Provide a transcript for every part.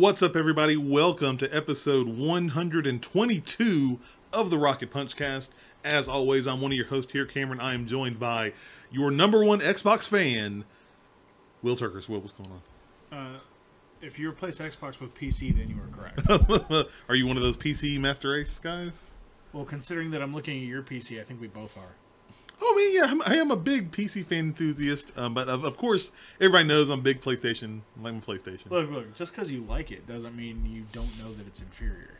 What's up, everybody? Welcome to episode 122 of the Rocket Punch Cast. As always, I'm one of your hosts here, Cameron. I am joined by your number one Xbox fan, Will Turkers. Will, what's going on? Uh, if you replace Xbox with PC, then you are correct. are you one of those PC Master Race guys? well, considering that I'm looking at your PC, I think we both are. Oh, I mean, yeah, I'm, I am a big PC fan enthusiast, um, but of, of course, everybody knows I'm big PlayStation. I like my PlayStation. Look, look, just because you like it doesn't mean you don't know that it's inferior.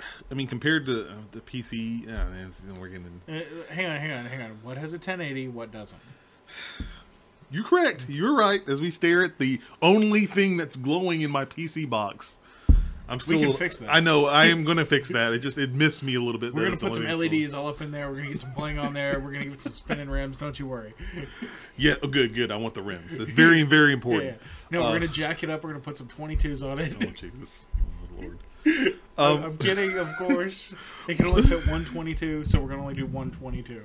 I mean, compared to uh, the PC, yeah, man, it's- we're getting. Uh, hang on, hang on, hang on. What has a 1080? What doesn't? You're correct. You're right. As we stare at the only thing that's glowing in my PC box, I'm still. can fix that. I know. I am going to fix that. It just it missed me a little bit. We're gonna put some only thing that's LEDs all up in there. We're gonna get some bling on there. We're gonna get some spinning rims. Don't you worry. Yeah. Oh, good. Good. I want the rims. That's very very Yeah. important. No, Uh, we're gonna jack it up. We're gonna put some 22s on it. Oh Jesus, oh, Lord. I'm- Um, I'm kidding, of course. It can only fit 122, so we're gonna only do 122.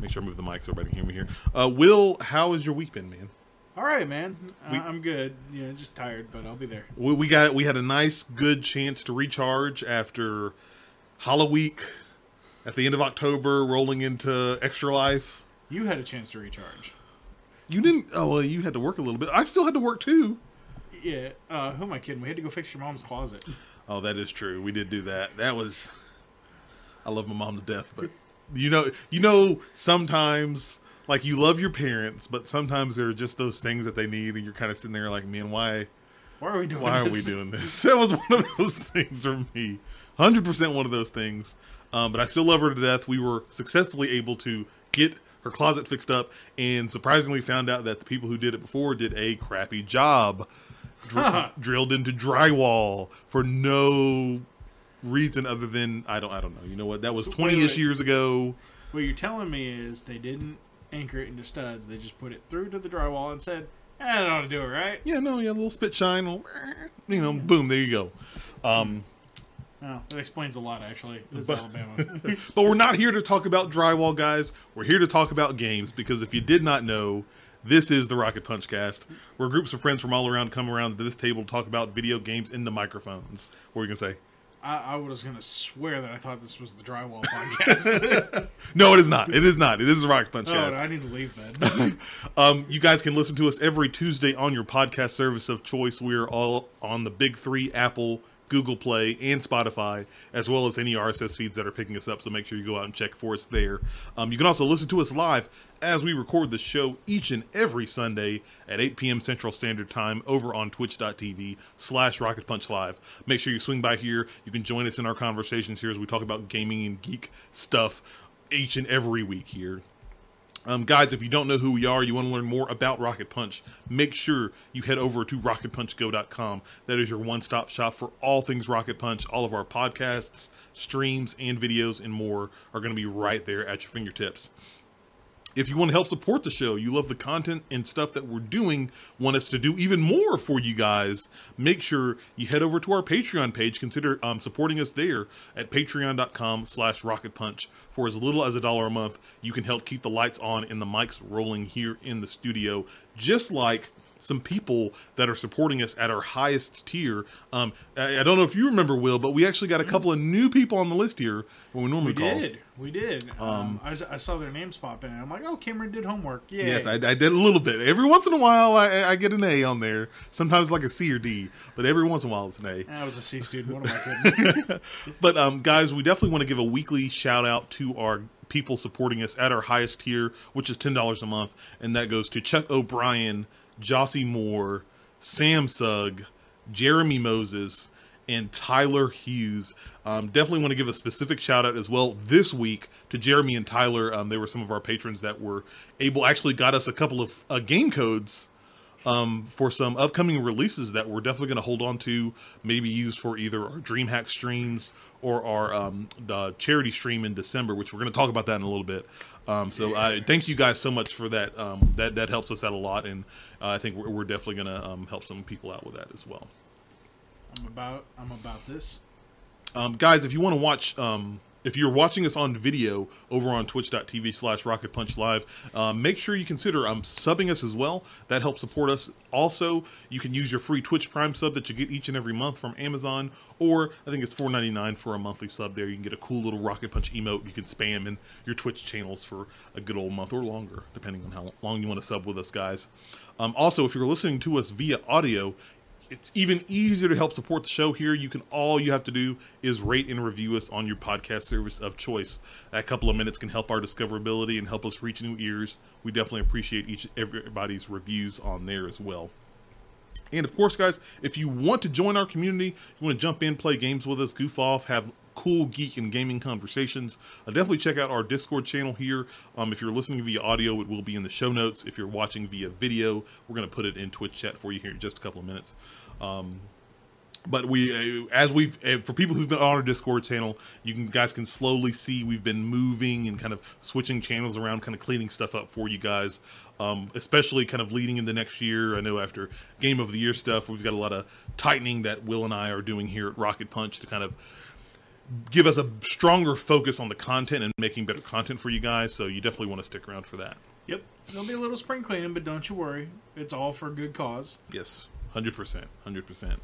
make sure I move the mic so everybody can hear me here. Uh, Will, how has your week been, man? All right, man. We- I'm good. Yeah, just tired, but I'll be there. We, we got we had a nice good chance to recharge after Hollow Week at the end of October, rolling into Extra Life. You had a chance to recharge. You didn't. Oh well, you had to work a little bit. I still had to work too. Yeah. Uh, who am I kidding? We had to go fix your mom's closet. Oh, that is true. We did do that. That was. I love my mom to death, but you know, you know, sometimes like you love your parents, but sometimes there are just those things that they need, and you're kind of sitting there like, man, why, Why are we doing why are we doing this? That was one of those things for me. Hundred percent one of those things. Um, but I still love her to death. We were successfully able to get her closet fixed up, and surprisingly found out that the people who did it before did a crappy job. Dr- drilled into drywall for no reason other than I don't I don't know. You know what? That was twenty ish years ago. What you're telling me is they didn't anchor it into studs. They just put it through to the drywall and said, eh, "That ought to do it, right?" Yeah, no, yeah, a little spit shine, little, you know, boom, there you go. Um, Oh, that explains a lot, actually. This is But- Alabama. but we're not here to talk about drywall, guys. We're here to talk about games because if you did not know, this is the Rocket Punch Cast, where groups of friends from all around come around to this table to talk about video games into microphones. What were you gonna say? I, I was going to swear that I thought this was the drywall podcast. No, it is not. It is not. It is the Rocket Punch oh. I need to leave then. Um, you guys can listen to us every Tuesday on your podcast service of choice. We're all on the big three Apple, Google Play, and Spotify, as well as any RSS feeds that are picking us up. So make sure you go out and check for us there. Um, you can also listen to us live as we record the show each and every Sunday at 8 p.m. Central Standard Time over on twitch.tv slash Rocket Punch Live. Make sure you swing by here. You can join us in our conversations here as we talk about gaming and geek stuff each and every week here. Um, guys, if you don't know who we are, you want to learn more about Rocket Punch, make sure you head over to rocketpunchgo.com. That is your one stop shop for all things Rocket Punch. All of our podcasts, streams, and videos, and more are going to be right there at your fingertips. If you want to help support the show, you love the content and stuff that we're doing, want us to do even more for you guys, make sure you head over to our Patreon page. Consider um, supporting us there at patreon.com slash rocket punch. For as little as a dollar a month, you can help keep the lights on and the mics rolling here in the studio, just like some people that are supporting us at our highest tier. Um, I, I don't know if you remember, Will, but we actually got a couple of new people on the list here when we normally we call. did. We did. Um, I, s- I saw their names pop in, and I'm like, oh, Cameron did homework. Yay. Yes, I, I did a little bit. Every once in a while, I, I get an A on there. Sometimes like a C or D, but every once in a while it's an A. I was a C student. What am I kidding? But um, guys, we definitely want to give a weekly shout out to our people supporting us at our highest tier, which is ten dollars a month, and that goes to Chuck O'Brien, Jossie Moore, Sam Sugg, Jeremy Moses, and Tyler Hughes. Um, definitely want to give a specific shout out as well this week to Jeremy and Tyler. Um, they were some of our patrons that were able, actually got us a couple of uh, game codes um, for some upcoming releases that we're definitely going to hold on to, maybe use for either our DreamHack streams or our um, charity stream in December, which we're going to talk about that in a little bit. Um, so I thank you guys so much for that. Um, that that helps us out a lot, and uh, I think we're, we're definitely going to um, help some people out with that as well. I'm about. I'm about this. Um, guys, if you want to watch um, if you're watching us on video over on twitch.tv slash rocket punch live um, make sure you consider um, subbing us as well. That helps support us. Also you can use your free twitch prime sub that you get each and every month from amazon or i think it's $4.99 for a monthly sub there. You can get a cool little rocket punch emote. You can spam in your twitch channels for a good old month or longer depending on how long you want to sub with us guys. Um, also if you're listening to us via audio it's even easier to help support the show here. You can all you have to do is rate and review us on your podcast service of choice. That couple of minutes can help our discoverability and help us reach new ears. We definitely appreciate each everybody's reviews on there as well. And of course, guys, if you want to join our community, you want to jump in, play games with us, goof off, have cool geek and gaming conversations, uh, definitely check out our Discord channel here. Um, if you're listening via audio, it will be in the show notes. If you're watching via video, we're going to put it in Twitch chat for you here in just a couple of minutes. Um, but we, uh, as we've uh, for people who've been on our Discord channel, you can guys can slowly see we've been moving and kind of switching channels around, kind of cleaning stuff up for you guys. Um, especially kind of leading into next year. I know after Game of the Year stuff, we've got a lot of tightening that Will and I are doing here at Rocket Punch to kind of give us a stronger focus on the content and making better content for you guys. So you definitely want to stick around for that. Yep. There'll be a little spring cleaning, but don't you worry. It's all for a good cause. Yes, hundred percent, hundred percent.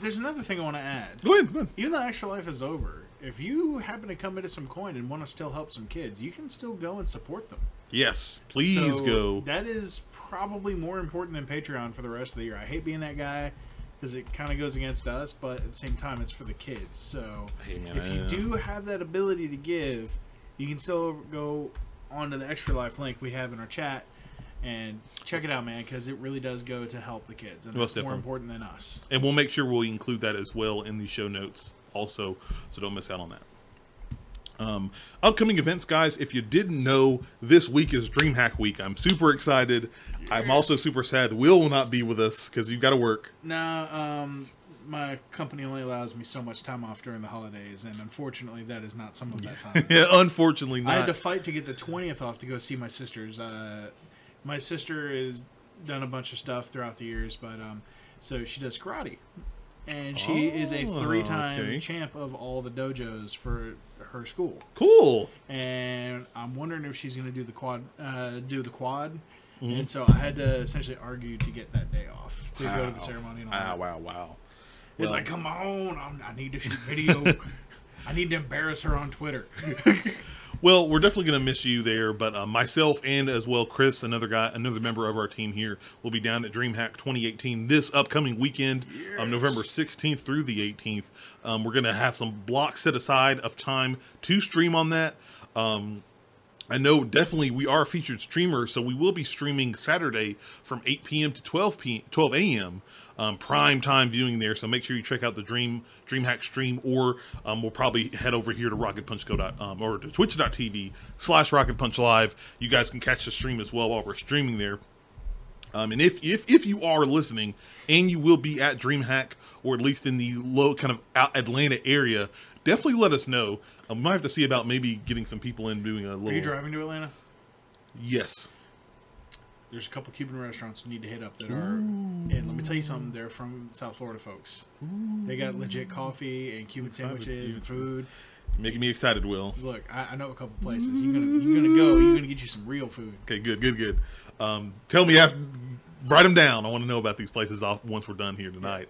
There's another thing I want to add. Go ahead, go ahead. Even though Extra Life is over, if you happen to come into some coin and want to still help some kids, you can still go and support them. Yes, please So go. That is probably more important than Patreon for the rest of the year. I hate being that guy because it kind of goes against us, but at the same time, it's for the kids. So Hey, man, if you I- do have that ability to give, you can still go onto the Extra Life link we have in our chat and check it out, man, because it really does go to help the kids, and Most that's more important than us. and we'll make sure we'll include that as well in the show notes also so don't miss out on that um, upcoming events guys if you didn't know this week is dreamhack week i'm super excited i'm also super sad will will not be with us because you've got to work No, um, my company only allows me so much time off during the holidays, and unfortunately, that is not some of that time. yeah, unfortunately not I had to fight to get the twentieth off to go see my sisters. Uh, my sister has done a bunch of stuff throughout the years, but um, so she does karate, and she is a three-time okay. champ of all the dojos for her school. cool And I'm wondering if she's going to do the quad, uh, do the quad. Mm-hmm. And so I had to essentially argue to get that day off to go to the ceremony. And all wow that. wow wow It's Well- like, come on, I'm, I need to shoot video. I need to embarrass her on Twitter. Well, we're definitely going to miss you there, but uh, myself and as well Chris, another guy, another member of our team here, will be down at DreamHack 2018 this upcoming weekend, um, November 16th through the 18th. Um, we're going to have some blocks set aside of time to stream on that. Um, I know definitely we are a featured streamer, so we will be streaming Saturday from 8 p.m. to 12 p. 12 a.m. Um, prime time viewing there. So make sure you check out the Dream DreamHack stream, or um, we'll probably head over here to RocketPunch dot um, or to Twitch.tv slash Rocket Punch Live. You guys can catch the stream as well while we're streaming there. Um, and if, if if you are listening and you will be at DreamHack or at least in the low kind of Atlanta area, definitely let us know. Um, we might have to see about maybe getting some people in doing a little. Are you driving to Atlanta? Yes. There's a couple Cuban restaurants you need to hit up that are, and let me tell you something. They're from South Florida folks. They got legit coffee and Cuban sandwiches and food. Making me excited, Will. Look, I, I know a couple places. You're gonna you're gonna go. You're gonna get you some real food. Okay, good, good, good. Um, tell me after, write them down. I want to know about these places off once we're done here tonight.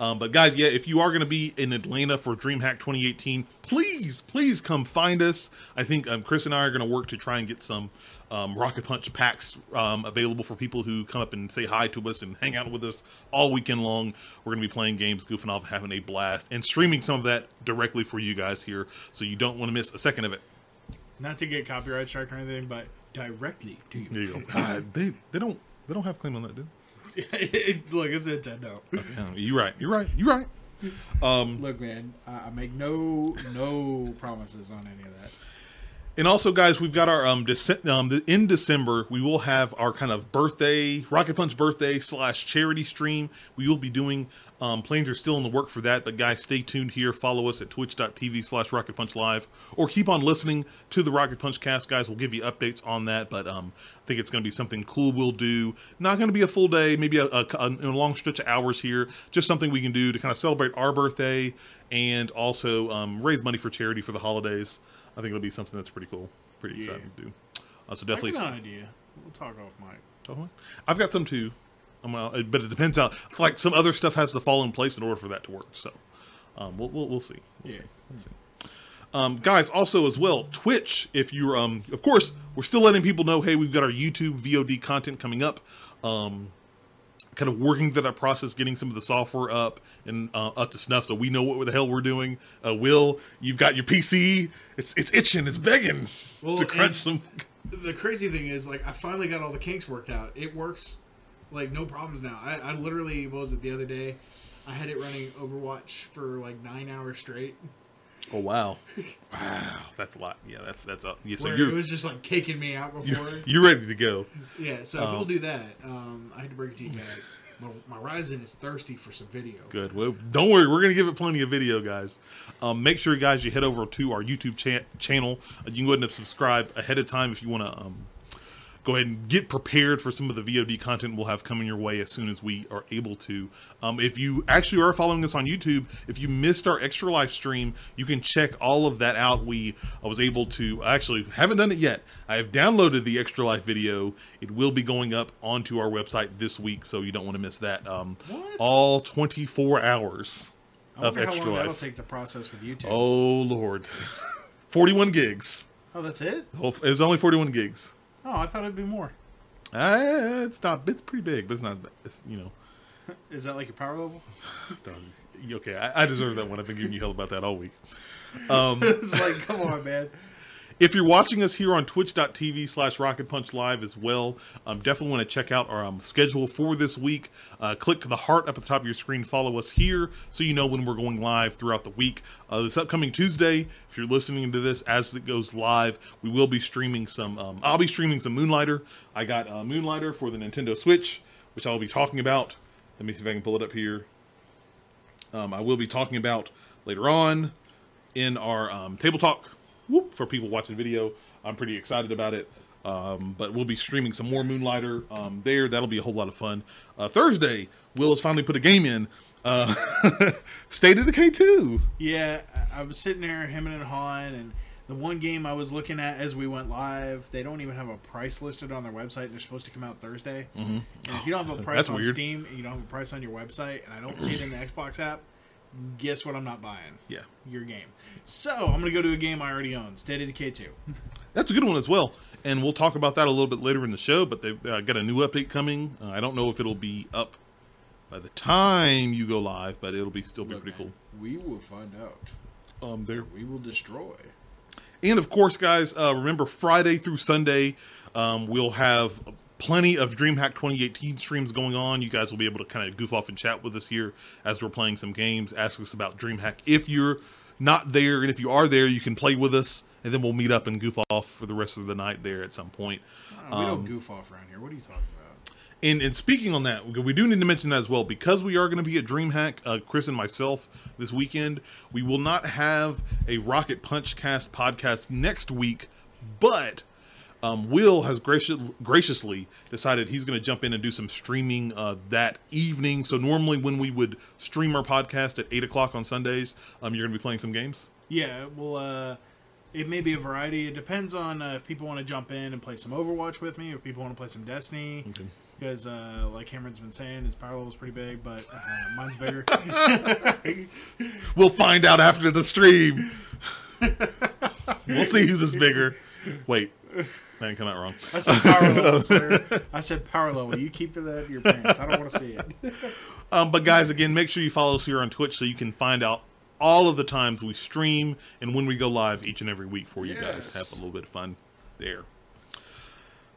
Um, but guys, yeah, if you are going to be in Atlanta for DreamHack 2018, please, please come find us. I think um, Chris and I are going to work to try and get some um, Rocket Punch packs um, available for people who come up and say hi to us and hang out with us all weekend long. We're going to be playing games, goofing off, having a blast, and streaming some of that directly for you guys here, so you don't want to miss a second of it. Not to get copyright strike or anything, but directly to you. There you go. God, they they don't they don't have claim on that, dude. Look, it's Nintendo. You're right. You're right. You're right. Um, Look, man, I, I make no no promises on any of that. And also, guys, we've got our um, Dece- um in December we will have our kind of birthday Rocket Punch birthday slash charity stream. We will be doing. Um, plans are still in the work for that, but guys, stay tuned here. Follow us at twitch.tv slash Rocket Punch Live, or keep on listening to the Rocket Punch cast, guys. We'll give you updates on that, but um, I think it's going to be something cool we'll do. Not going to be a full day, maybe a, a, a long stretch of hours here. Just something we can do to kind of celebrate our birthday and also um, raise money for charity for the holidays. I think it'll be something that's pretty cool, pretty Yeah. exciting to do. Uh, so I definitely, got an idea. We'll talk off mic. Oh, I've got some too. It- but it depends how. Like some other stuff has to fall in place in order for that to work. So, um, we'll, we'll we'll see. We'll Yeah. see. We'll see. Um, guys, also as well, Twitch. If you're, um, of course, we're still letting people know. Hey, we've got our YouTube VOD content coming up. Um, kind of working through that process, getting some of the software up and uh, up to snuff, so we know what the hell we're doing. Uh, Will, you've got your PC. It's it's itching. It's begging Well, to crunch some. The crazy thing is, like, I finally got all the kinks worked out. It works, like, no problems now. I, I literally what was it the other day. I had it running Overwatch for like nine hours straight. Oh wow, wow, that's a lot. Yeah, that's that's up. Yeah, so where you're it was just like kicking me out before. you're, you're ready to go. yeah, so if we'll do that, um, I had to break it to you guys. My, my Ryzen is thirsty for some video. Good. Well, don't worry. We're gonna give it plenty of video, guys. Um, make sure, guys, you head over to our YouTube cha- channel. Uh, you can go ahead and subscribe ahead of time if you want to. Um, go ahead and get prepared for some of the VOD content we'll have coming your way as soon as we are able to. Um, if you actually are following us on YouTube, if you missed our extra life stream, you can check all of that out. We I was able to actually haven't done it yet. I have downloaded the extra life video. It will be going up onto our website this week, so you don't want to miss that. Um, What? All 24 hours I of extra long that'll take to process with YouTube. Oh lord, 41 gigs. Oh, that's it? It's only 41 gigs. Oh, I thought it'd be more. Uh, it's not. It's pretty big, but it's not. It's you know. Is that like your power level? Okay, I, I deserve that one. I've been giving you hell about that all week. Um, it's like, come on, man. If you're watching us here on twitch.tv slash rocket punch live as well um, definitely want to check out our um, schedule for this week. Uh, click to the heart up at the top of your screen follow us here so you know when we're going live throughout the week. Uh, this upcoming tuesday if you're listening to this as it goes live we will be streaming some um, i'll be streaming some moonlighter. I got uh, moonlighter for the nintendo switch which i'll be talking about. Let me see if i can pull it up here. Um, i will be talking about later on in our um, table talk whoop, for people watching video. I'm pretty excited about it. Um, but we'll be streaming some more Moonlighter um, there. That'll be a whole lot of fun. Uh, Thursday, Will has finally put a game in. Uh, State of Decay two. Yeah, I- was sitting there, hemming and hawing, and the one game I was looking at as we went live, they don't even have a price listed on their website. They're supposed to come out Thursday. Mm-hmm. And if you don't have a price That's on weird. Steam and you don't have a price on your website, and I don't see it in the Xbox app, guess what I'm not buying? Yeah. Your game. So I'm gonna go to a game I already own, State of Decay 2. That's a good one as well. And we'll talk about that a little bit later in the show. But they've uh, got a new update coming. Uh, I don't know if it'll be up by the time you go live, but it'll be still be Look, pretty man, We will find out. Um, there We will destroy. And of course, guys, uh, remember Friday through Sunday, um, we'll have plenty of DreamHack 2018 streams going on. You guys will be able to kind of goof off and chat with us here as we're playing some games. Ask us about DreamHack. If you're not there, and if you are there, you can play with us, and then we'll meet up and goof off for the rest of the night there at some point. Uh, we don't goof off around here. What are you talking about? And, and speaking on that, we do need to mention that as well because we are going to be at DreamHack, uh, Chris and myself this weekend. We will not have a Rocket Punch Cast podcast next week, but um, Will has gracious, graciously decided he's going to jump in and do some streaming uh, that evening. So normally when we would stream our podcast at eight o'clock on Sundays, um, you're going to be playing some games. Yeah, well, uh, it may be a variety. It depends on uh, if people want to jump in and play some Overwatch with me, if people want to play some Destiny. Okay. Because, uh, like Cameron's been saying, his power level's pretty big, but uh, mine's bigger. We'll find out after the stream. we'll see who's is bigger. Wait, that didn't come out wrong. I said power level, sir. I said power level. You keep that in your pants. I don't want to see it. Um, but guys, again, make sure you follow us here on Twitch so you can find out all of the times we stream and when we go live each and every week for you guys. Have a little bit of fun there.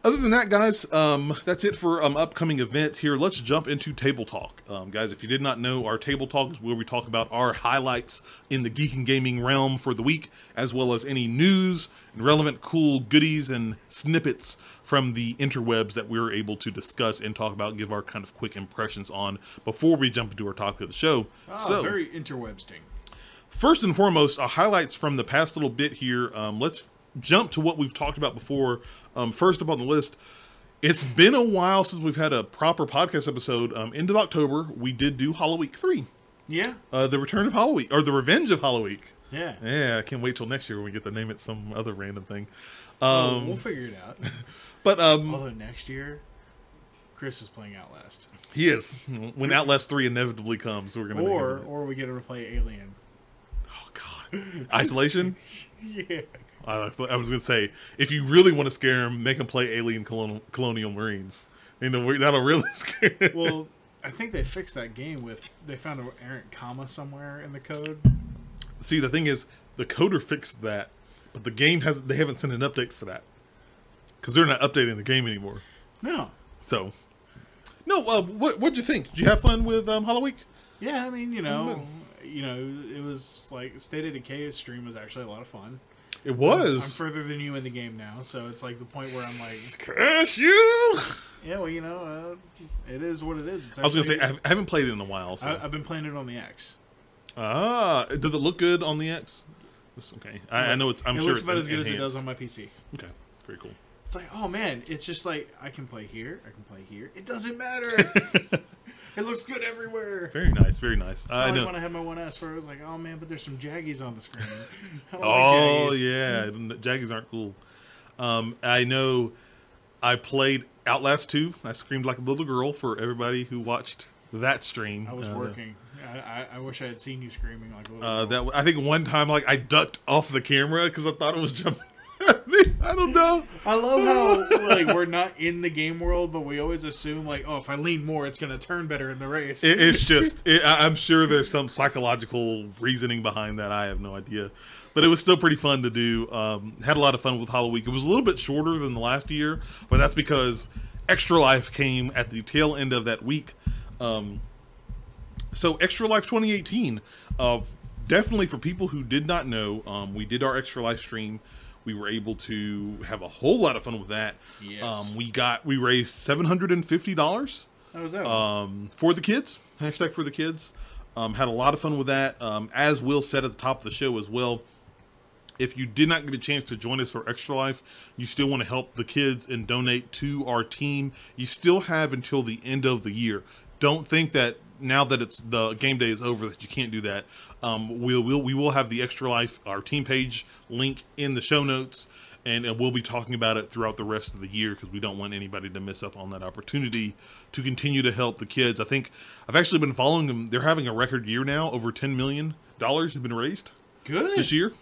Other than that, guys, um, that's it for um, upcoming events here. Let's jump into Table Talk. Um, guys, if you did not know, our Table Talk is where we talk about our highlights in the geek and gaming realm for the week, as well as any news and relevant, cool goodies and snippets from the interwebs that we're able to discuss and talk about and give our kind of quick impressions on before we jump into our topic of the show. Oh, so, very interwebsting. first and foremost, uh, highlights from the past little bit here. Um, let's jump to what we've talked about before. Um, first up on the list, it's been a while since we've had a proper podcast episode. Um, end of October, we did do Hollow Week 3. Yeah, Uh, the Return of Halloween or the Revenge of Halloween. yeah. Yeah, I can't wait till next year when we get to name it some other random thing. Oh, Um, we'll figure it out. but um, Although next year, Chris is playing Outlast, he is when Outlast Three inevitably comes. We're gonna or name or we get him to play Alien. oh god, Isolation. Yeah. I, I was gonna say if you really want to scare him, make him play Alien Colonial, Colonial Marines. You know that'll really scare. Him. Well, I think they fixed that game with they found an errant comma somewhere in the code. See, the thing is, the coder fixed that, but the game has they haven't sent an update for that because they're not updating the game anymore. No. So, no, uh, what what'd you think? Did you have fun with um, Halloween? Yeah, I mean, you know, you know, it was like State of Decay's stream was actually a lot of fun. It was. I'm was. further than you in the game now, so it's like the point where I'm like, Curse you! yeah, well, you know, uh, it is what it is. It's I was gonna say I haven't- played it in a while. So. I, I've been playing it on the X. ah, does it look good on the X? It's okay. I, I know it's. I'm it sure looks it's about as good as it does on my PC. Okay, very cool. It's like, oh man, it's just like I can play here, I can play here. It doesn't matter. it looks good everywhere. Very nice, very nice. It's I like know. when I had my 1S where I was like, oh man, but there's some Jaggies on the screen. Oh like Jaggies. yeah, Jaggies aren't cool. Um, I know. I played Outlast 2. I screamed like a little girl for everybody who watched that stream. I was Uh, working. I, I, wish I had seen you screaming like a little Uh, girl. that I think one time like I ducked off the camera because I thought it was jumping I don't know. I love how like we're not in the game world, but we always assume like, oh, if I lean more, it's gonna turn better in the race. It, it's just it, I'm sure there's some psychological reasoning behind that. I have no idea, but it was still pretty fun to do. Um, had a lot of fun with Halloween. It was a little bit shorter than the last year, but that's because Extra Life came at the tail end of that week. Um, so Extra Life 2018, uh, definitely for people who did not know, um, we did our Extra Life stream. We were able to have a whole lot of fun with that. Yes. Um, we got we raised seven hundred and fifty dollars How was that? um, for the kids. Hashtag for the kids. Um, had a lot of fun with that. Um, as Will said at the top of the show as well, if you did not get a chance to join us for Extra Life, you still want to help the kids and donate to our team. You still have until the end of the year. Don't think that now that it's the game day is over that you can't do that. Um, we'll, we'll we will have the Extra Life our team page link in the show notes, and uh, we'll be talking about it throughout the rest of the year because we don't want anybody to miss up on that opportunity to continue to help the kids. I think I've actually been following them. They're having a record year now. Over ten million dollars has been raised good. this year.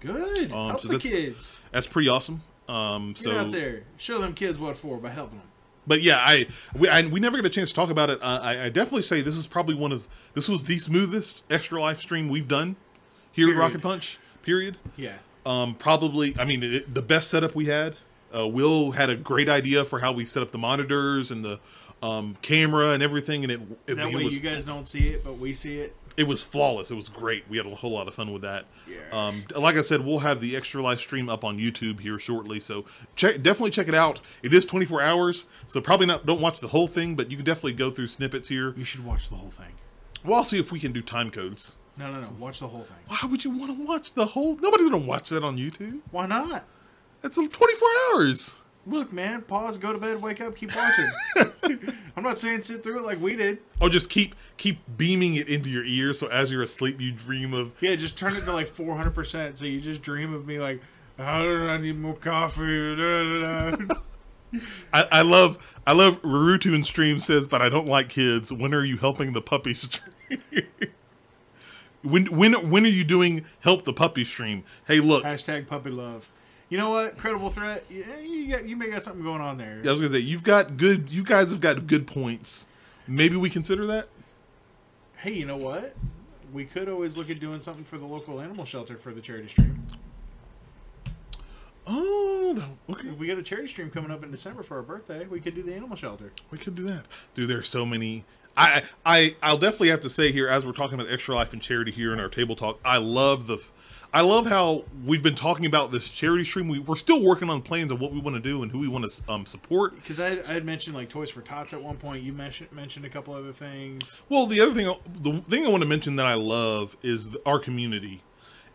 Good. Um, Help so the that's- kids. That's pretty awesome. Um, Get so, out there. Show them kids what for by helping them. But yeah, I we, I we never get a chance to talk about it. Uh, I, I definitely say this is probably one of this was the smoothest extra life stream we've done here Period. at Rocket Punch. Period. Yeah. Um, probably, I mean, it, the best setup we had. Uh, Will had a great idea for how we set up the monitors and the um, camera and everything, and it it, That way was you guys don't see it, but we see it. It was flawless. It was great. We had a whole lot of fun with that. Yeah. Um, like I said, we'll have the extra life stream up on YouTube here shortly. So check, definitely check it out. It is 24 hours, so probably not. Don't watch the whole thing, but you can definitely go through snippets here. You should watch the whole thing. Well, I'll see if we can do time codes. No, no, no. Watch the whole thing. Why would you want to watch the whole? Nobody's gonna watch that on YouTube. Why not? It's 24 hours. Look, man, pause, go to bed, wake up, keep watching. I'm not saying sit through it like we did. Oh, just keep keep beaming it into your ears, so as you're asleep, you dream of. Yeah, just turn it to like 400%, so you just dream of me like, do I need more coffee? I, I love I love Rurutu and stream says, but I don't like kids. When are you helping the puppy stream? when when when are you doing help the puppy stream? Hey, look, Hashtag puppy love. You know what? Credible threat. Yeah, you got you may got something going on there. I was gonna say you've got good. You guys have got good points. Maybe we consider that. Hey, you know what? We could always look at doing something for the local animal shelter for the charity stream. Oh, okay. If we got a charity stream coming up in December for our birthday, we could do the animal shelter. We could do that. Dude, there's so many. I I I'll definitely have to say here as we're talking about extra life and charity here in our table talk. I love the. I love how we've been talking about this charity stream. We, we're still working on plans of what we want to do and who we want to um, support. Because I, I had mentioned like Toys for Tots at one point. You mentioned mentioned a couple other things. Well, the other thing, the thing I want to mention that I love is the, our community.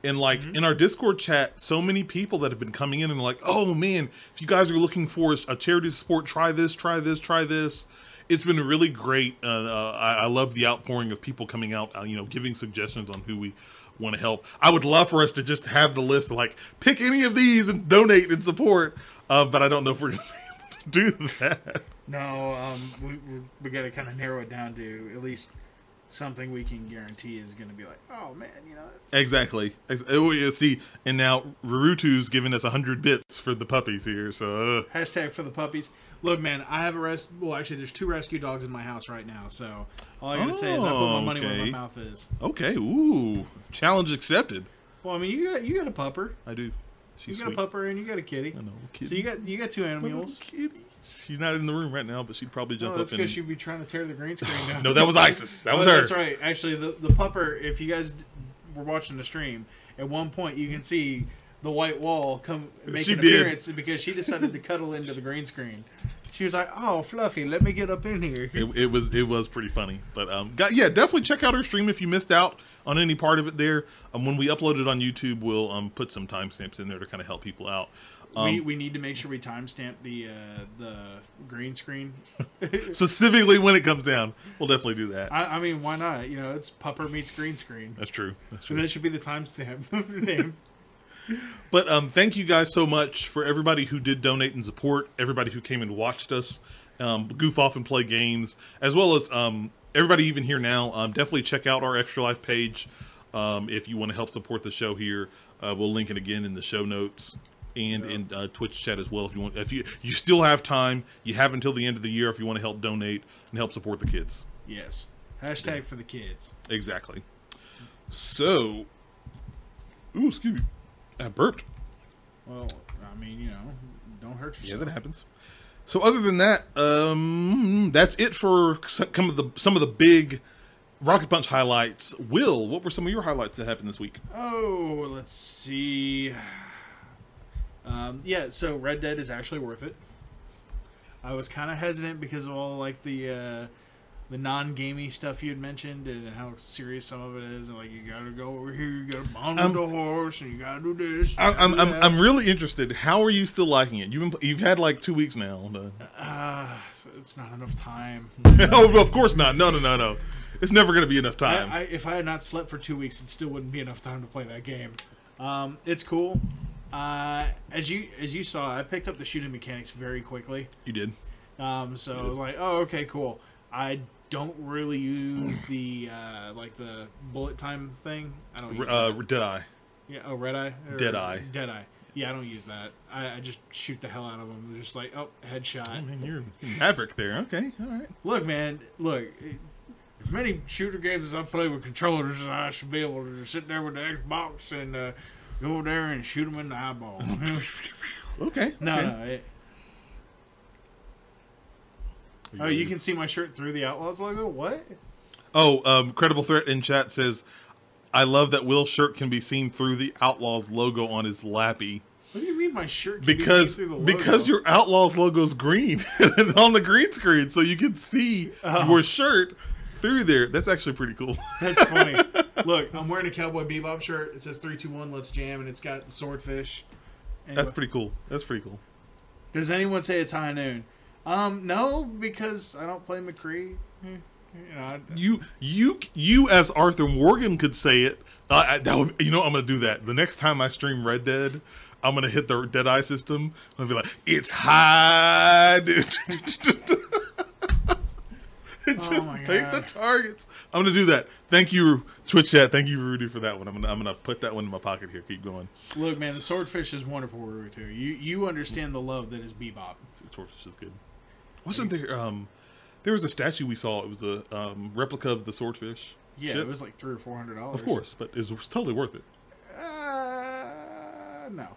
And like in our Discord chat, so many people that have been coming in and like, oh man, if you guys are looking for a charity support, try this, try this, try this. it's been really great. Uh, uh, I, I love the outpouring of people coming out, uh, you know, giving suggestions on who we want to help. I would love for us to just have the list, like pick any of these and donate and support. Uh, but I don't know if we're going to be able to do that. No, um, we we, we got to kind of narrow it down to at least something we can guarantee is going to be like, oh man, you know. That's... Exactly. Oh, yeah, see, and now Rurutu's giving us hundred bits for the puppies here. So uh, Hashtag for the puppies. Look, man, I have a rest. Well, actually, there's two rescue dogs in my house right now. So all I gotta say is I put my money where my mouth is. okay, ooh, challenge accepted. Well, I mean, you got you got a pupper, I do. you She's got sweet. a pupper, and you got a kitty. I know. Kitty. So you got you got two Little animals. kitty. She's not in the room right now, but she'd probably jump Oh, up that's and. because she'd be trying to tear the green screen down. No, that was Isis. That Oh, was her. That's right. Actually, the the pupper. If you guys were watching the stream, at one point you can see the white wall come make She an did. appearance because she decided to cuddle into the green screen. She was like, "Oh, Fluffy, let me get up in here." It, it was it was pretty funny, but um, got, yeah, definitely check out her stream if you missed out on any part of it. There, um, when we upload it on YouTube, we'll um put some timestamps in there to kind of help people out. Um, we, we need to make sure we timestamp the uh, the green screen. specifically when it comes down, we'll definitely do that. I, I mean, why not? You know, it's pupper meets green screen. That's true. That's true. that should be the timestamp name. But um, thank you guys so much for everybody who did donate and support, everybody who came and watched us um, goof off and play games, as well as um, everybody even here now. Um, definitely check out our Extra Life page um, if you want to help support the show here. Uh, we'll link it again in the show notes and in uh, Twitch chat as well. If you want, if you you still have time, you have until the end of the year if you want to help donate and help support the kids. Yes. Hashtag for the kids. Exactly. So, ooh, excuse me, I burped. Well, I mean, you know, don't hurt yourself. Yeah, that happens. So other than that, um, that's it for some of the some of the big Rocket Punch highlights. Will, what were some of your highlights that happened this week? Oh, let's see. Um, yeah, so Red Dead is actually worth it. I was kind of hesitant because of all like the uh, the non-gamey stuff you had mentioned and how serious some of it is, and like you gotta go over here, you gotta mount Um, the horse, and you gotta do this. I, gotta I'm I'm. I'm really interested. How are you still liking it? You've been, you've had like two weeks now. to- Uh, it's not enough time. oh, of course not. No, no, no, no. It's never going to be enough time. I, I, if I had not slept for two weeks, it still wouldn't be enough time to play that game. Um, it's cool. Uh, as you as you saw, I picked up the shooting mechanics very quickly. you did. Um, so I was like, oh, okay, cool. I don't really use the uh, like the bullet time thing. I don't use Uh, that. did I? Yeah, oh, red eye. Or- Deadeye. Deadeye. Yeah, I don't use that. I, I just shoot the hell out of them. Just like, oh, headshot. I mean, you're Maverick there. Okay, all right. Look, man, look. As many shooter games as I play with controllers, I should be able to sit there with the Xbox and uh, go there and shoot him in the eyeball. Okay. no, okay. no. It, oh, you can see my shirt through the Outlaws logo. What? Oh, um, credible threat in chat says, "I love that Will's shirt can be seen through the Outlaws logo on his lappy What do you mean my shirt? Can be because seen through the because logo? your Outlaws logo's green on the green screen, so you can see Oh. your shirt through there. That's actually pretty cool. That's funny. Look, I'm wearing a Cowboy Bebop shirt. It says three, two, one, let's jam, and it's got the swordfish. Anyway. That's pretty cool. That's pretty cool. Does anyone say it's high noon? Um, no, because I don't play McCree. Hmm, You know, I, You you you as Arthur Morgan could say it. Uh, I, that would, you know I'm gonna do that the next time I stream Red Dead. I'm gonna hit the Deadeye system. I'm gonna be like, it's high, Oh just my paint the targets. I'm gonna do that. Thank you, Twitch chat. Thank you, Rudy, for that one. I'm gonna I'm gonna put that one in my pocket here. Keep going. look, man, the swordfish is wonderful, too. You you understand the love that is Bebop. Swordfish is good. Wasn't there um there was a statue we saw. It was a um, replica of the swordfish. Yeah, ship. it was like three or four hundred dollars. of course, but it was totally worth it. Uh, no.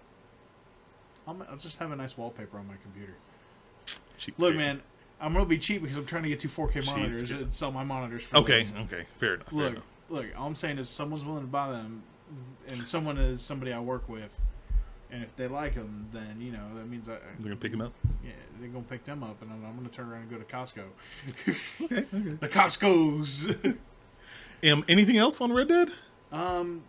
I'm, I'll just have a nice wallpaper on my computer. Cheap Look, man, I'm gonna be cheap because I'm trying to get two 4K monitors Cheapskate. and sell my monitors. For Okay, less. okay, fair enough. Fair Look, enough. look. All I'm saying is, someone's willing to buy them, and someone is somebody I work with, and if they like them, then you know that means I, They're gonna pick him up. yeah, they're gonna pick them up, and I'm, I'm gonna turn around and go to Costco. Okay, okay. the Costco's. Um, anything else on Red Dead? um,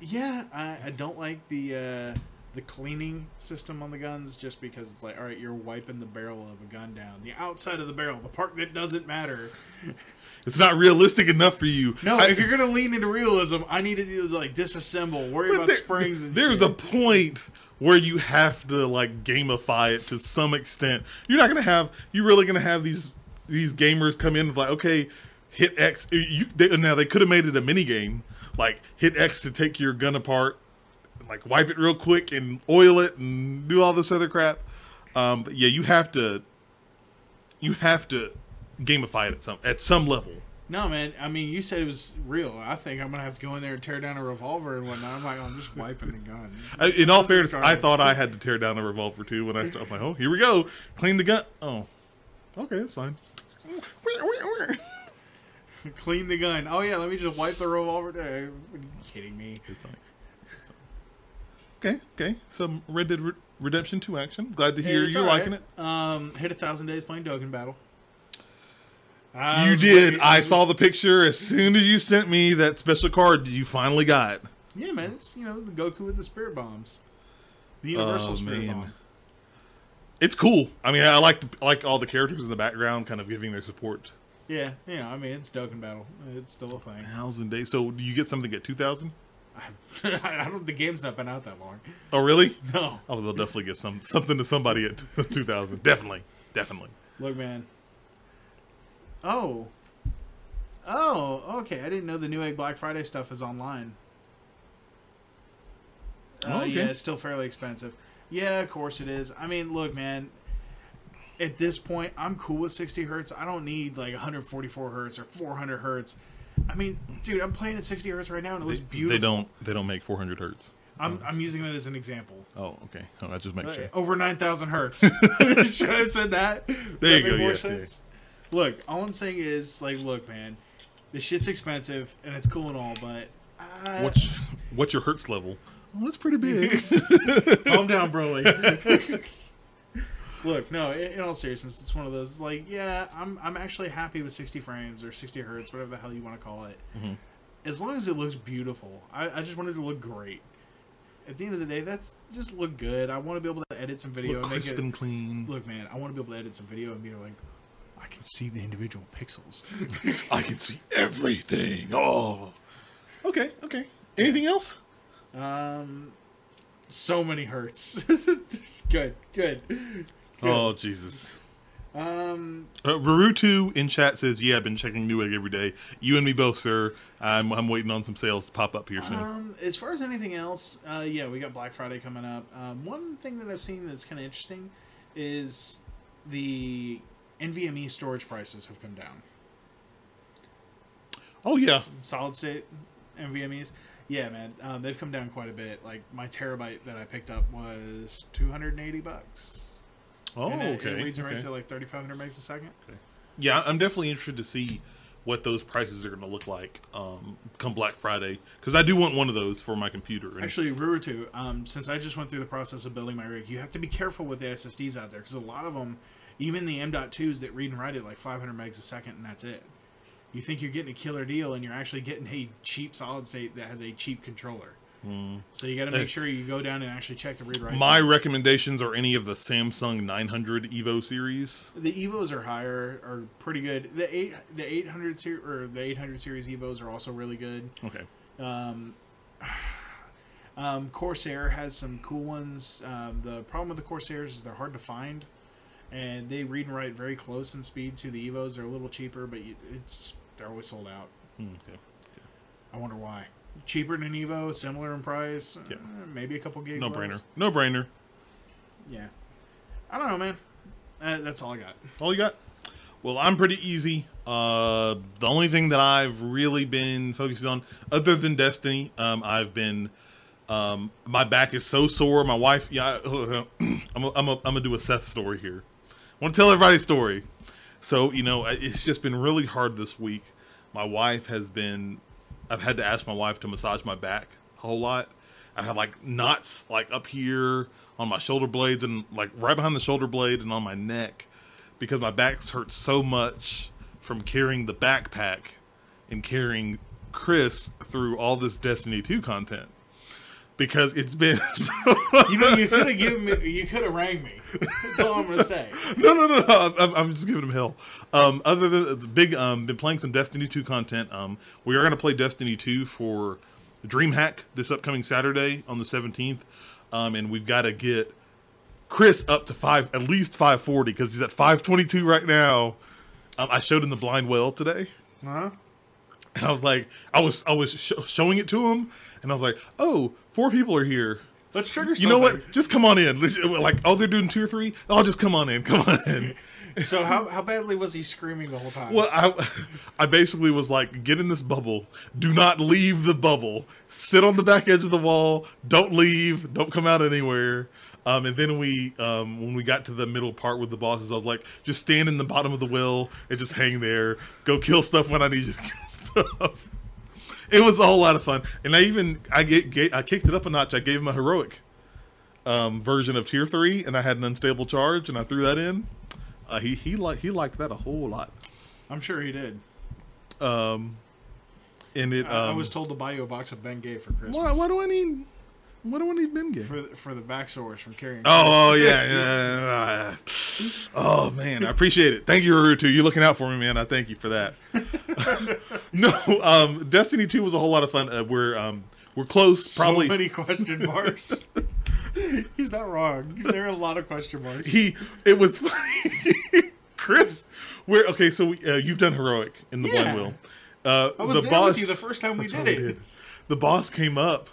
yeah, I, I don't like the uh, the cleaning system on the guns, just because it's like, all right, you're wiping the barrel of a gun down, the outside of the barrel, the part that doesn't matter. It's not realistic enough for you. No, I- if you're gonna lean into realism, I need to do, like disassemble, worry about there- springs and there's shit. a point where you have to like gamify it to some extent. You're not gonna have you're really gonna have these these gamers come in with like okay, hit X. You they, now they could have made it a mini game like hit X to take your gun apart, like wipe it real quick and oil it and do all this other crap. Um, but yeah, you have to you have to gamify it at some at some level. No, man. I mean, you said it was real. I think I'm gonna have to go in there and tear down a revolver and whatnot. I'm like, I'm just wiping the gun. I, in all fairness, I thought I had to tear down a revolver too when I started. I'm like, oh, here we go, clean the gun. Oh, okay, that's fine. Clean the gun. Oh yeah, let me just wipe the revolver. down. Are you kidding me? It's fine. Okay, okay. Some Red Dead Redemption 2 action. Glad to hear It's you're all liking right. it. Um, hit a thousand days playing Dokkan Battle. I you did. I saw the picture as soon as you sent me that special card you finally got. Yeah, man. It's you know the Goku with the spirit bombs, the universal Oh, spirit man. bomb. It's cool. I mean, I like I like all the characters in the background, kind of giving their support. Yeah, yeah. I mean, it's Dokkan Battle. It's still a thing. Thousand days. So, do you get something at two thousand? I, I don't. The game's not been out that long. Oh, really? No. Oh, they'll definitely give some something to somebody at two thousand. Definitely, definitely. Look, man. Oh. Oh, okay. I didn't know the Newegg Black Friday stuff is online. Oh, Uh, okay. Yeah, it's still fairly expensive. Yeah, of course it is. I mean, look, man. At this point, I'm cool with 60 hertz. I don't need like 144 hertz or 400 hertz. I mean, dude, I'm playing at 60 hertz right now and it looks beautiful. they don't. They don't make four hundred hertz. I'm, I'm using that as an example. Oh, okay. Oh, I just make sure. Over 9,000 hertz. Should I have said that? There That you go, more yeah, sense? Look, all I'm saying is, like, look, man, this shit's expensive and it's cool and all, but uh, What's what's your hertz level? Oh, that's pretty big. calm down, Broly. Look, no, in, in all seriousness, it's one of those like, yeah, I'm I'm actually happy with 60 frames or 60 hertz, whatever the hell you want to call it, Mhm. as long as it looks beautiful. I, I just want it to look great. At the end of the day, that's just look good. I want to be able to edit some video Look and make crisp it and clean. look, man, I want to be able to edit some video and be like, I can see the individual pixels. I can see everything. Oh. Okay. Okay. Anything else? um, so many hertz. good, good. Oh Jesus. Um, Uh, Rarutu in chat says, "Yeah, I've been checking Newegg every day. You and me both, sir. I'm I'm waiting on some sales to pop up here soon. um, as far as anything else, uh, yeah, we got Black Friday coming up. Um, one thing that I've seen that's kind of interesting is the NVMe storage prices have come down. oh yeah. Solid state NVMe's. Yeah, man, um, they've come down quite a bit. Like my terabyte that I picked up was two hundred and eighty bucks. Oh and it, okay. It reads and writes okay. at like thirty five hundred megs a second. Yeah, I'm definitely interested to see what those prices are going to look like um, come Black Friday because I do want one of those for my computer. And Actually, Rurutu, um, since I just went through the process of building my rig, you have to be careful with the SSDs out there because a lot of them, even the M.2s that read and write at like 500 megs a second, and that's it. You think you're getting a killer deal, and you're actually getting a cheap solid state that has a cheap controller. So you got to make Uh, sure you go down and actually check the read write. my recommendations are any of the Samsung 900 Evo series. the Evos are higher, are pretty good. The eight, the 800 series or the 800 series Evos are also really good. Okay. Um, um, Corsair has some cool ones. Um, the problem with the Corsairs is they're hard to find, and they read and write very close in speed to the Evos. They're a little cheaper, but you, it's they're always sold out. Hmm, okay. I wonder why. Cheaper than Evo, similar in price, Yeah. uh, maybe a couple gigs. No brainer. No brainer. Yeah, I don't know, man. Uh, that's all I got. All you got? Well, I'm pretty easy. Uh, the only thing that I've really been focusing on, other than Destiny, um, I've been. Um, my back is so sore. My wife, yeah, I'm, I'm, I'm, I'm gonna do a Seth story here. I want to tell everybody a story. So you know, it's just been really hard this week. My wife has been. I've had to ask my wife to massage my back a whole lot. I have like knots like up here on my shoulder blades and like right behind the shoulder blade and on my neck because my back's hurt so much from carrying the backpack and carrying Chris through all this Destiny 2 content. Because it's been. You know, you could have given me, you could have rang me. That's all I'm gonna say. no, no, no, no. I'm, I'm just giving him hell. Um, other than the big, um, been playing some Destiny 2 content. Um, we are going to play Destiny 2 for DreamHack this upcoming Saturday on the 17th. Um, and we've got to get Chris up to five, at least 540 because he's at 522 right now. Um, I showed him the blind well today. Huh? And I was like, I was, I was sh- showing it to him, and I was like, oh, four people are here. Let's trigger. You know what? Just come on in. Let's- Like, oh, they're doing two or three. Oh, just come on in. Come on in. So how how badly was he screaming the whole time? Well, I, I basically was like, get in this bubble. Do not leave the bubble. Sit on the back edge of the wall. Don't leave. Don't come out anywhere. Um, and then we, um, when we got to the middle part with the bosses, I was like, just stand in the bottom of the well and just hang there. Go kill stuff when I need you to kill stuff. It was a whole lot of fun, and I even I get, get I kicked it up a notch. I gave him a heroic um, version of tier three, and I had an unstable charge, and I threw that in. Uh, he he liked he liked that a whole lot. I'm sure he did. Um, and it. Um, I I was told to buy you a box of Ben Gay for Christmas. why, why do I need? Why do I need Ben Gay? For for the back sores from carrying. Oh, oh yeah, yeah. Oh man, I appreciate it. Thank you, Naruto. You're looking out for me, man. I thank you for that. no, um, Destiny Two was a whole lot of fun. Uh, we're um, we're close. so Probably many question marks. He's not wrong. There are a lot of question marks. he. It was funny, Chris. We're okay. So we, uh, you've done heroic in the Yeah. blind well. Uh, I was the there boss, with you the first time we That's did what it. The boss came up.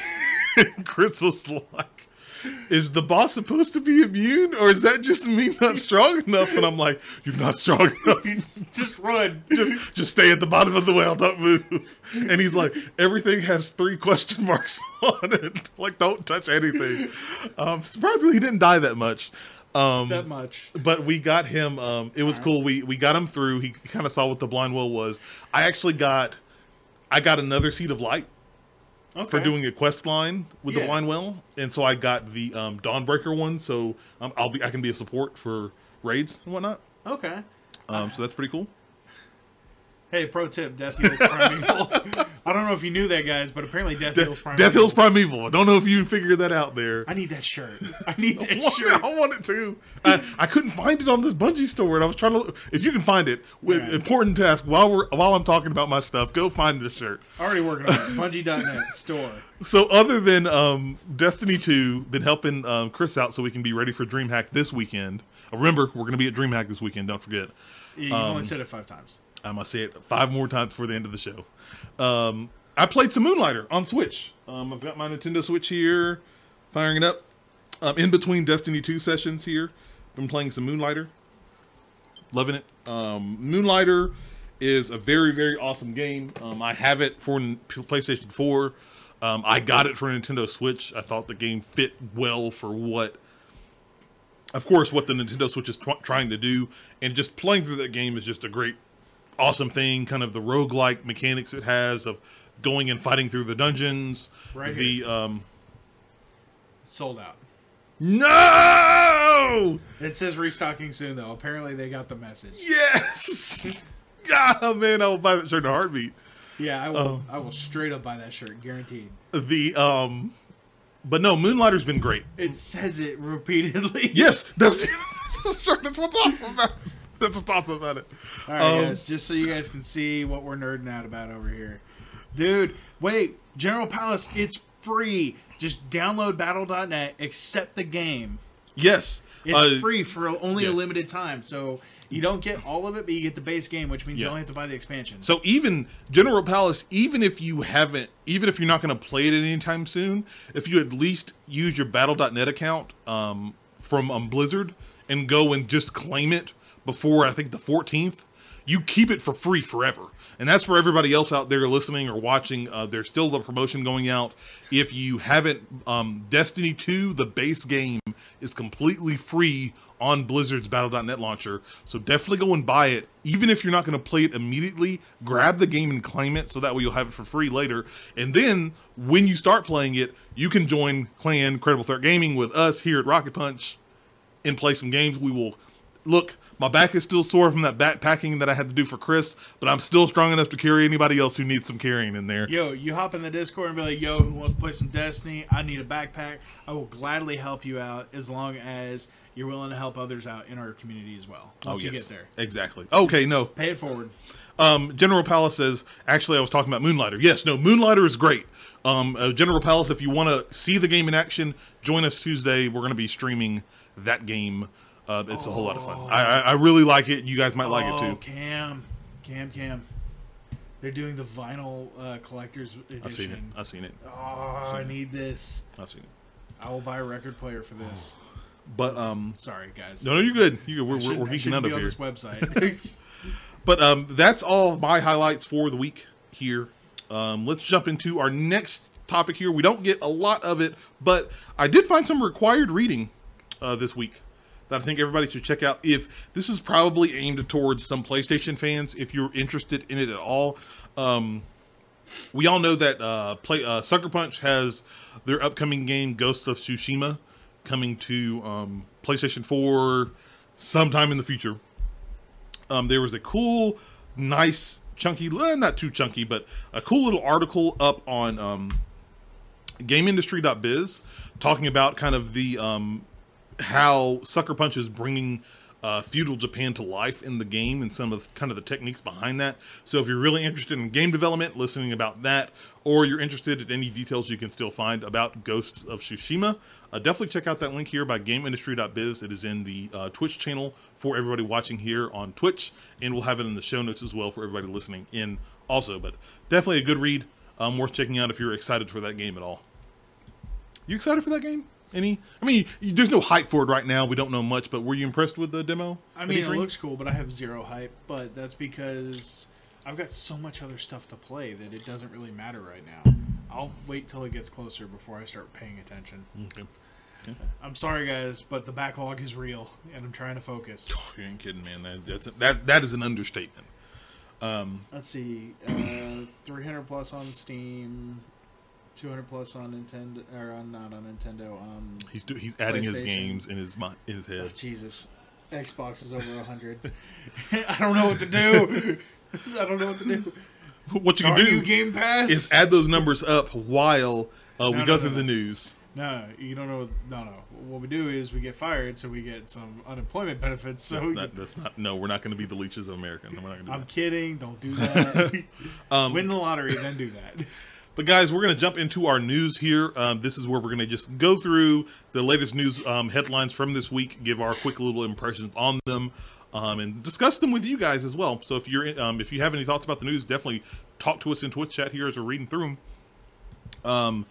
was like, "Is the boss supposed to be immune, or is that just me not strong enough?" And I'm like, "You're not strong enough. Just run. Just, just stay at the bottom of the well. Don't move." And he's like, "Everything has three question marks on it. Like, don't touch anything." Um, surprisingly, he didn't die that much. Um, that much. but we got him. Um, it was cool. We we got him through. He kind of saw what the blind well was. I actually got, I got another seed of light Okay. for doing a quest line with the Yeah. blind well, and so I got the um, Dawnbreaker one. So um, I'll be I can be a support for raids and whatnot. Okay. Um, so that's pretty cool. Hey, pro tip: Death Heals Primeval. I don't know if you knew that, guys, but apparently Death De- Heals Primeval. Death Hills Primeval. I don't know if you figured that out there. I need that shirt. I need that I want, shirt. I want it too. I, I couldn't find it on this Bungie store, and I was trying to. Look, if you can find it, with important task while we're while I'm talking about my stuff, go find this shirt. Already working on it. Bungie.net store. So other than um, Destiny 2, been helping um, Chris out so we can be ready for DreamHack this weekend. Remember, we're going to be at DreamHack this weekend. Don't forget. You've Um, only said it five times. I'm gonna say it five more times before the end of the show. Um, I played some Moonlighter on Switch. Um, I've got my Nintendo Switch here, firing it up. Um, in between Destiny 2 sessions here, been playing some Moonlighter. Loving it. Um, Moonlighter is a very, very awesome game. Um, I have it for PlayStation 4. Um, I got it for Nintendo Switch. I thought the game fit well for what of course, what the Nintendo Switch is tw- trying to do, and just playing through that game is just a great, awesome thing. Kind of the roguelike mechanics it has of going and fighting through the dungeons. Right the um, Sold out. no, It says restocking soon, though. Apparently, they got the message. yes, ah man, I will buy that shirt in a heartbeat. Yeah, I will. Oh. I will straight up buy that shirt, guaranteed. The um, but no, Moonlighter's been great. It says it repeatedly. Yes, that's that's what's awesome about it. That's what's awesome about it. All right, Um, guys, just so you guys can see what we're nerding out about over here. Dude, wait, General Palace, it's free. Just download battle.net, accept the game. Yes, It's uh, free for only a limited time. So you don't get all of it, but you get the base game, which means you only have to buy the expansion. So even General Palace, even if you haven't, even if you're not going to play it anytime soon, if you at least use your Battle.net account um, from um, Blizzard and go and just claim it before I think the 14th, you keep it for free forever. And that's for everybody else out there listening or watching. Uh, there's still a promotion going out. If you haven't, um, Destiny 2, the base game, is completely free on Blizzard's Battle.net launcher. So definitely go and buy it. Even if you're not going to play it immediately, grab the game and claim it so that way you'll have it for free later. And then when you start playing it, you can join Clan Credible Threat Gaming with us here at Rocket Punch and play some games. We will look. My back is still sore from that backpacking that I had to do for Chris, but I'm still strong enough to carry anybody else who needs some carrying in there. Yo, you hop in the Discord and be like, "Yo, who wants to play some Destiny? I need a backpack. I will gladly help you out as long as you're willing to help others out in our community as well. Once you get there, Exactly. Okay, no. pay it forward. Um, General Palace says, actually, I was talking about Moonlighter. Yes, no, Moonlighter is great. Um, uh, General Palace, if you want to see the game in action, join us Tuesday. We're going to be streaming that game. Uh, it's a whole lot of fun. I, I, I really like it. You guys might like it Oh, too. Cam, Cam, Cam. They're doing the vinyl uh, collector's edition. I've seen it. I've seen it. Oh, I need this. I've seen it. I will buy a record player for this. But um, Sorry, guys. no, no, you're good. You, we're, we're, we're geeking out of on here. this website. But um, that's all my highlights for the week here. Um, let's jump into our next topic here. We don't get a lot of it, but I did find some required reading uh, this week that I think everybody should check out. If this is probably aimed towards some PlayStation fans, if you're interested in it at all, um, we all know that uh, play uh, Sucker Punch has their upcoming game Ghost of Tsushima coming to um, PlayStation 4 sometime in the future um, there was a cool, nice, chunky, not too chunky, but a cool little article up on um, GamesIndustry.biz talking about kind of the um, how Sucker Punch is bringing uh, feudal Japan to life in the game and some of the, kind of the techniques behind that. So if you're really interested in game development, listening about that, or you're interested in any details you can still find about Ghosts of Tsushima, uh, definitely check out that link here by GamesIndustry.biz. It is in the uh, Twitch channel for everybody watching here on Twitch, and we'll have it in the show notes as well for everybody listening in also. But definitely a good read, um, worth checking out if you're excited for that game at all. You excited for that game? Any? I mean, you, there's no hype for it right now. We don't know much, but were you impressed with the demo? I mean, it looks cool, but I have zero hype. But that's because I've got so much other stuff to play that it doesn't really matter right now. I'll wait till it gets closer before I start paying attention. Okay. I'm sorry, guys, but the backlog is real, and I'm trying to focus. Oh, you ain't kidding, man. That, that's that that is an understatement. Um, Let's see, uh, 300 plus on Steam, 200 plus on Nintendo, or on, not on Nintendo. Um, he's do, he's adding his games in his mind in his oh, head. Jesus, Xbox is over 100. I don't know what to do. I don't know what to do. What you Are can you do Game Pass? is add those numbers up while uh, we No, go no, through no, the news. No, you don't know. No, no. What we do is we get fired, so we get some unemployment benefits. So That's not, that's not. No, we're not going to be the leeches of America. No, we're not going to I'm that. kidding. Don't do that. Um, Win the lottery, then do that. But guys, we're going to jump into our news here. Um, this is where we're going to just go through the latest news um, headlines from this week, give our quick little impressions on them, um, and discuss them with you guys as well. So if you're um, if you have any thoughts about the news, definitely talk to us in Twitch chat here as we're reading through them. Um,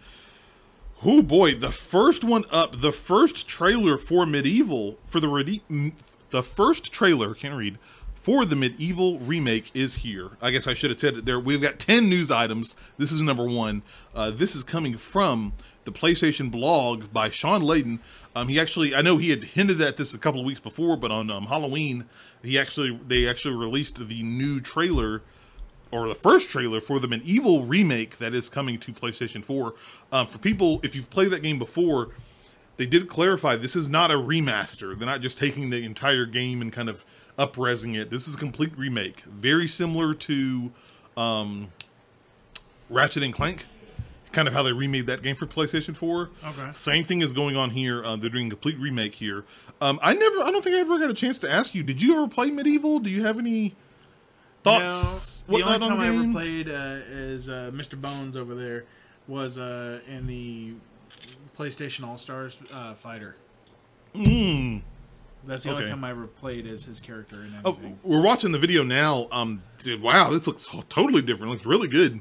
oh boy, the first one up, the first trailer for MediEvil for the the first trailer can't read for the MediEvil remake is here. I guess I should have said it there. We've got ten news items. This is number one. Uh, this is coming from the PlayStation blog by Shawn Layden. Um, he actually, I know he had hinted at this a couple of weeks before, but on um, Halloween, he actually they actually released the new trailer or the first trailer for the MediEvil remake that is coming to PlayStation 4. Um, for people, if you've played that game before, they did clarify this is not a remaster. They're not just taking the entire game and kind of upresing it. This is a complete remake, very similar to um, Ratchet and Clank. Kind of how they remade that game for PlayStation 4. Okay. Same thing is going on here. Uh, they're doing a complete remake here. Um, I never, I don't think I ever got a chance to ask you. Did you ever play MediEvil? Do you have any thoughts? No, the only on time I ever played uh, as uh, Mr. Bones over there was uh, in the PlayStation All Stars uh, Fighter. Mm. That's the only time I ever played as his character in Oh, we're watching the video now. Um, dude, wow, this looks totally different. Looks really good.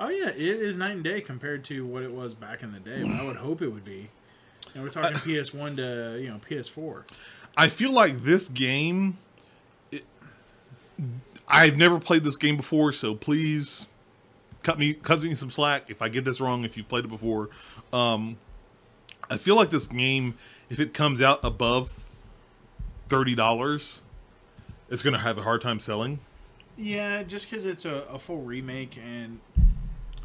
Oh, yeah, it is night and day compared to what it was back in the day. I would hope it would be. And we're talking PS1 to you know PS4. I feel like this game. It, I've never played this game before, so please cut me cut me some slack if I get this wrong. If you've played it before, um, I feel like this game, if it comes out above thirty dollars, it's going to have a hard time selling. Yeah, just because it's a, a full remake and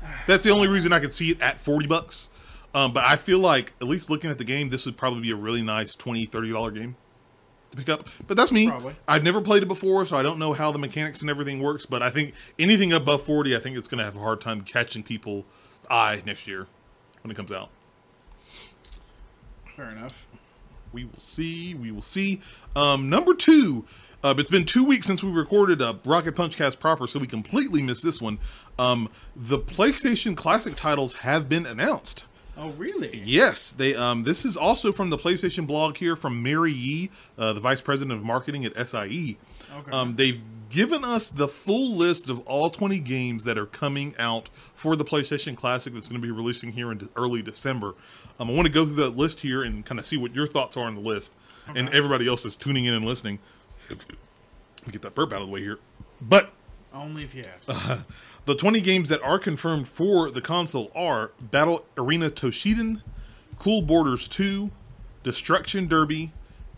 That's the only reason I could see it at 40 bucks. Um, but I feel like, at least looking at the game, this would probably be a really nice 20 $30 game. to pick up. But that's me. Probably. I've never played it before, so I don't know how the mechanics and everything works. But I think anything above 40, I think it's going to have a hard time catching people's eye next year when it comes out. Fair enough. We will see. We will see. Um, number two. Uh, it's been two weeks since we recorded a Rocket Punch cast proper, so we completely missed this one. Um, the PlayStation Classic titles have been announced. Oh, really? Yes, they. Um, this is also from the PlayStation blog here from Mary Yee, uh, the vice president of marketing at SIE. Okay. Um, they've given us the full list of all 20 games that are coming out for the PlayStation Classic that's going to be releasing here in early December. Um, I want to go through that list here and kind of see what your thoughts are on the list, and everybody else is tuning in and listening. Get that burp out of the way here, but Only if you have. the 20 games that are confirmed for the console are Battle Arena Toshiden, Cool Borders 2, Destruction Derby,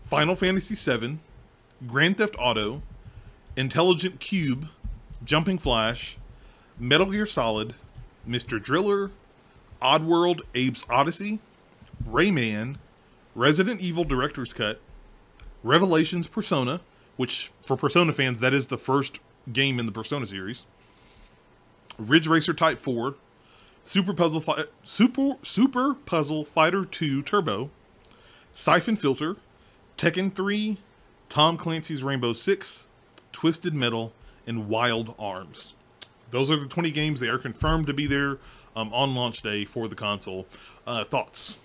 Final Fantasy VII, Grand Theft Auto, Intelligent Qube, Jumping Flash, Metal Gear Solid, Mr. Driller, Oddworld Abe's Odyssey, Rayman, Resident Evil Director's Cut, Revelations Persona, which for Persona fans, that is the first game in the Persona series. Ridge Racer Type 4, Super Puzzle Fi- Super Super Puzzle Fighter 2 Turbo, Siphon Filter, Tekken 3, Tom Clancy's Rainbow Six, Twisted Metal, and Wild Arms. Those are the 20 games. They are confirmed to be there um, on launch day for the console. Uh, thoughts?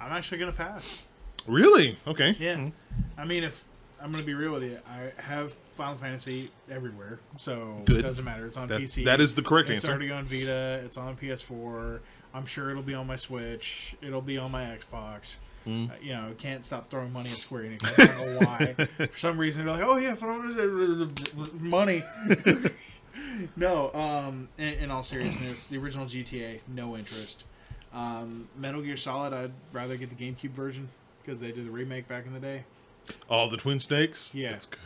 I'm actually gonna pass. Really? Okay. Yeah. Mhm. I mean, if I'm gonna be real with you, I have Final Fantasy everywhere, so Good. it doesn't matter. It's on That- PC. that is the correct it's answer. It's already on Vita. It's on PS4. I'm sure it'll be on my Switch. It'll be on my Xbox. Mm. Uh, you know, can't stop throwing money at Square Enix. I don't know why. For some reason, they're like, "Oh yeah, Final money." no, um, in, in all seriousness, the original GTA, no interest. Um, Metal Gear Solid, I'd rather get the GameCube version because they did the remake back in the day. All the Twin Snakes? Yeah. It's good.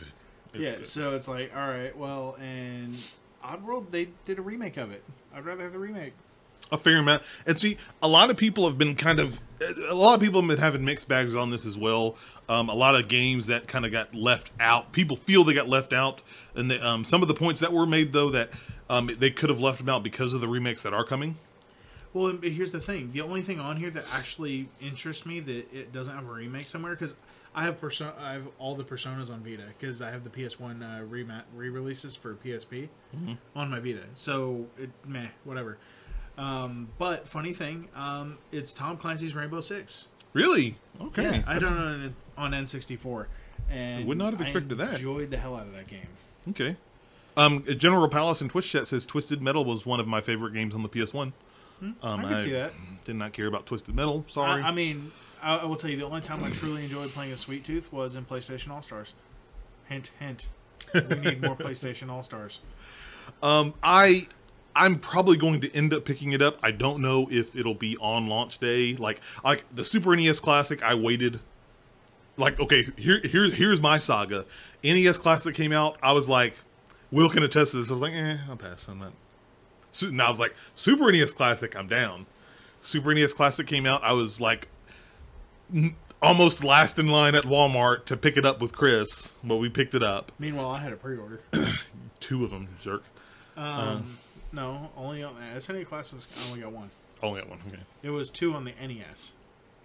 It's yeah, good. so it's like, all right, well, and Oddworld, they did a remake of it. I'd rather have the remake. A fair amount. And see, a lot of people have been kind of, a lot of people have been having mixed bags on this as well. Um, a lot of games that kind of got left out. People feel they got left out, and they, um, some of the points that were made though that um, they could have left them out because of the remakes that are coming. Well, here's the thing: the only thing on here that actually interests me that it doesn't have a remake somewhere because I have person I have all the personas on Vita because I have the PS1 uh, remat re-releases for PSP on my Vita. So it, meh, whatever. Um, but funny thing, um, it's Tom Clancy's Rainbow Six. Really? Okay. Yeah, I don't know on N64, and Would not have I expected that. Enjoyed the hell out of that game. Okay. Um, General Palace in Twitch chat says Twisted Metal was one of my favorite games on the PS1. Um, I can see that. Did not care about Twisted Metal. Sorry. I, I mean, I, I will tell you the only time I truly enjoyed playing a Sweet Tooth was in PlayStation All Stars. Hint, hint. We need more PlayStation All Stars. Um, I I'm probably going to end up picking it up. I don't know if it'll be on launch day. Like like the Super NES Classic, I waited. Like okay, here here's here's my saga. NES Classic came out. I was like, Will can attest to this. I was like, eh, I'll pass on that. So, now I was like, Super NES Classic, I'm down. Super NES Classic came out. I was like, n- almost last in line at Walmart to pick it up with Chris, but we picked it up. Meanwhile, I had a pre-order. Two of them, jerk. Um, no, only on the SNES classes. I only got one. Only got one. Okay. It was two on the NES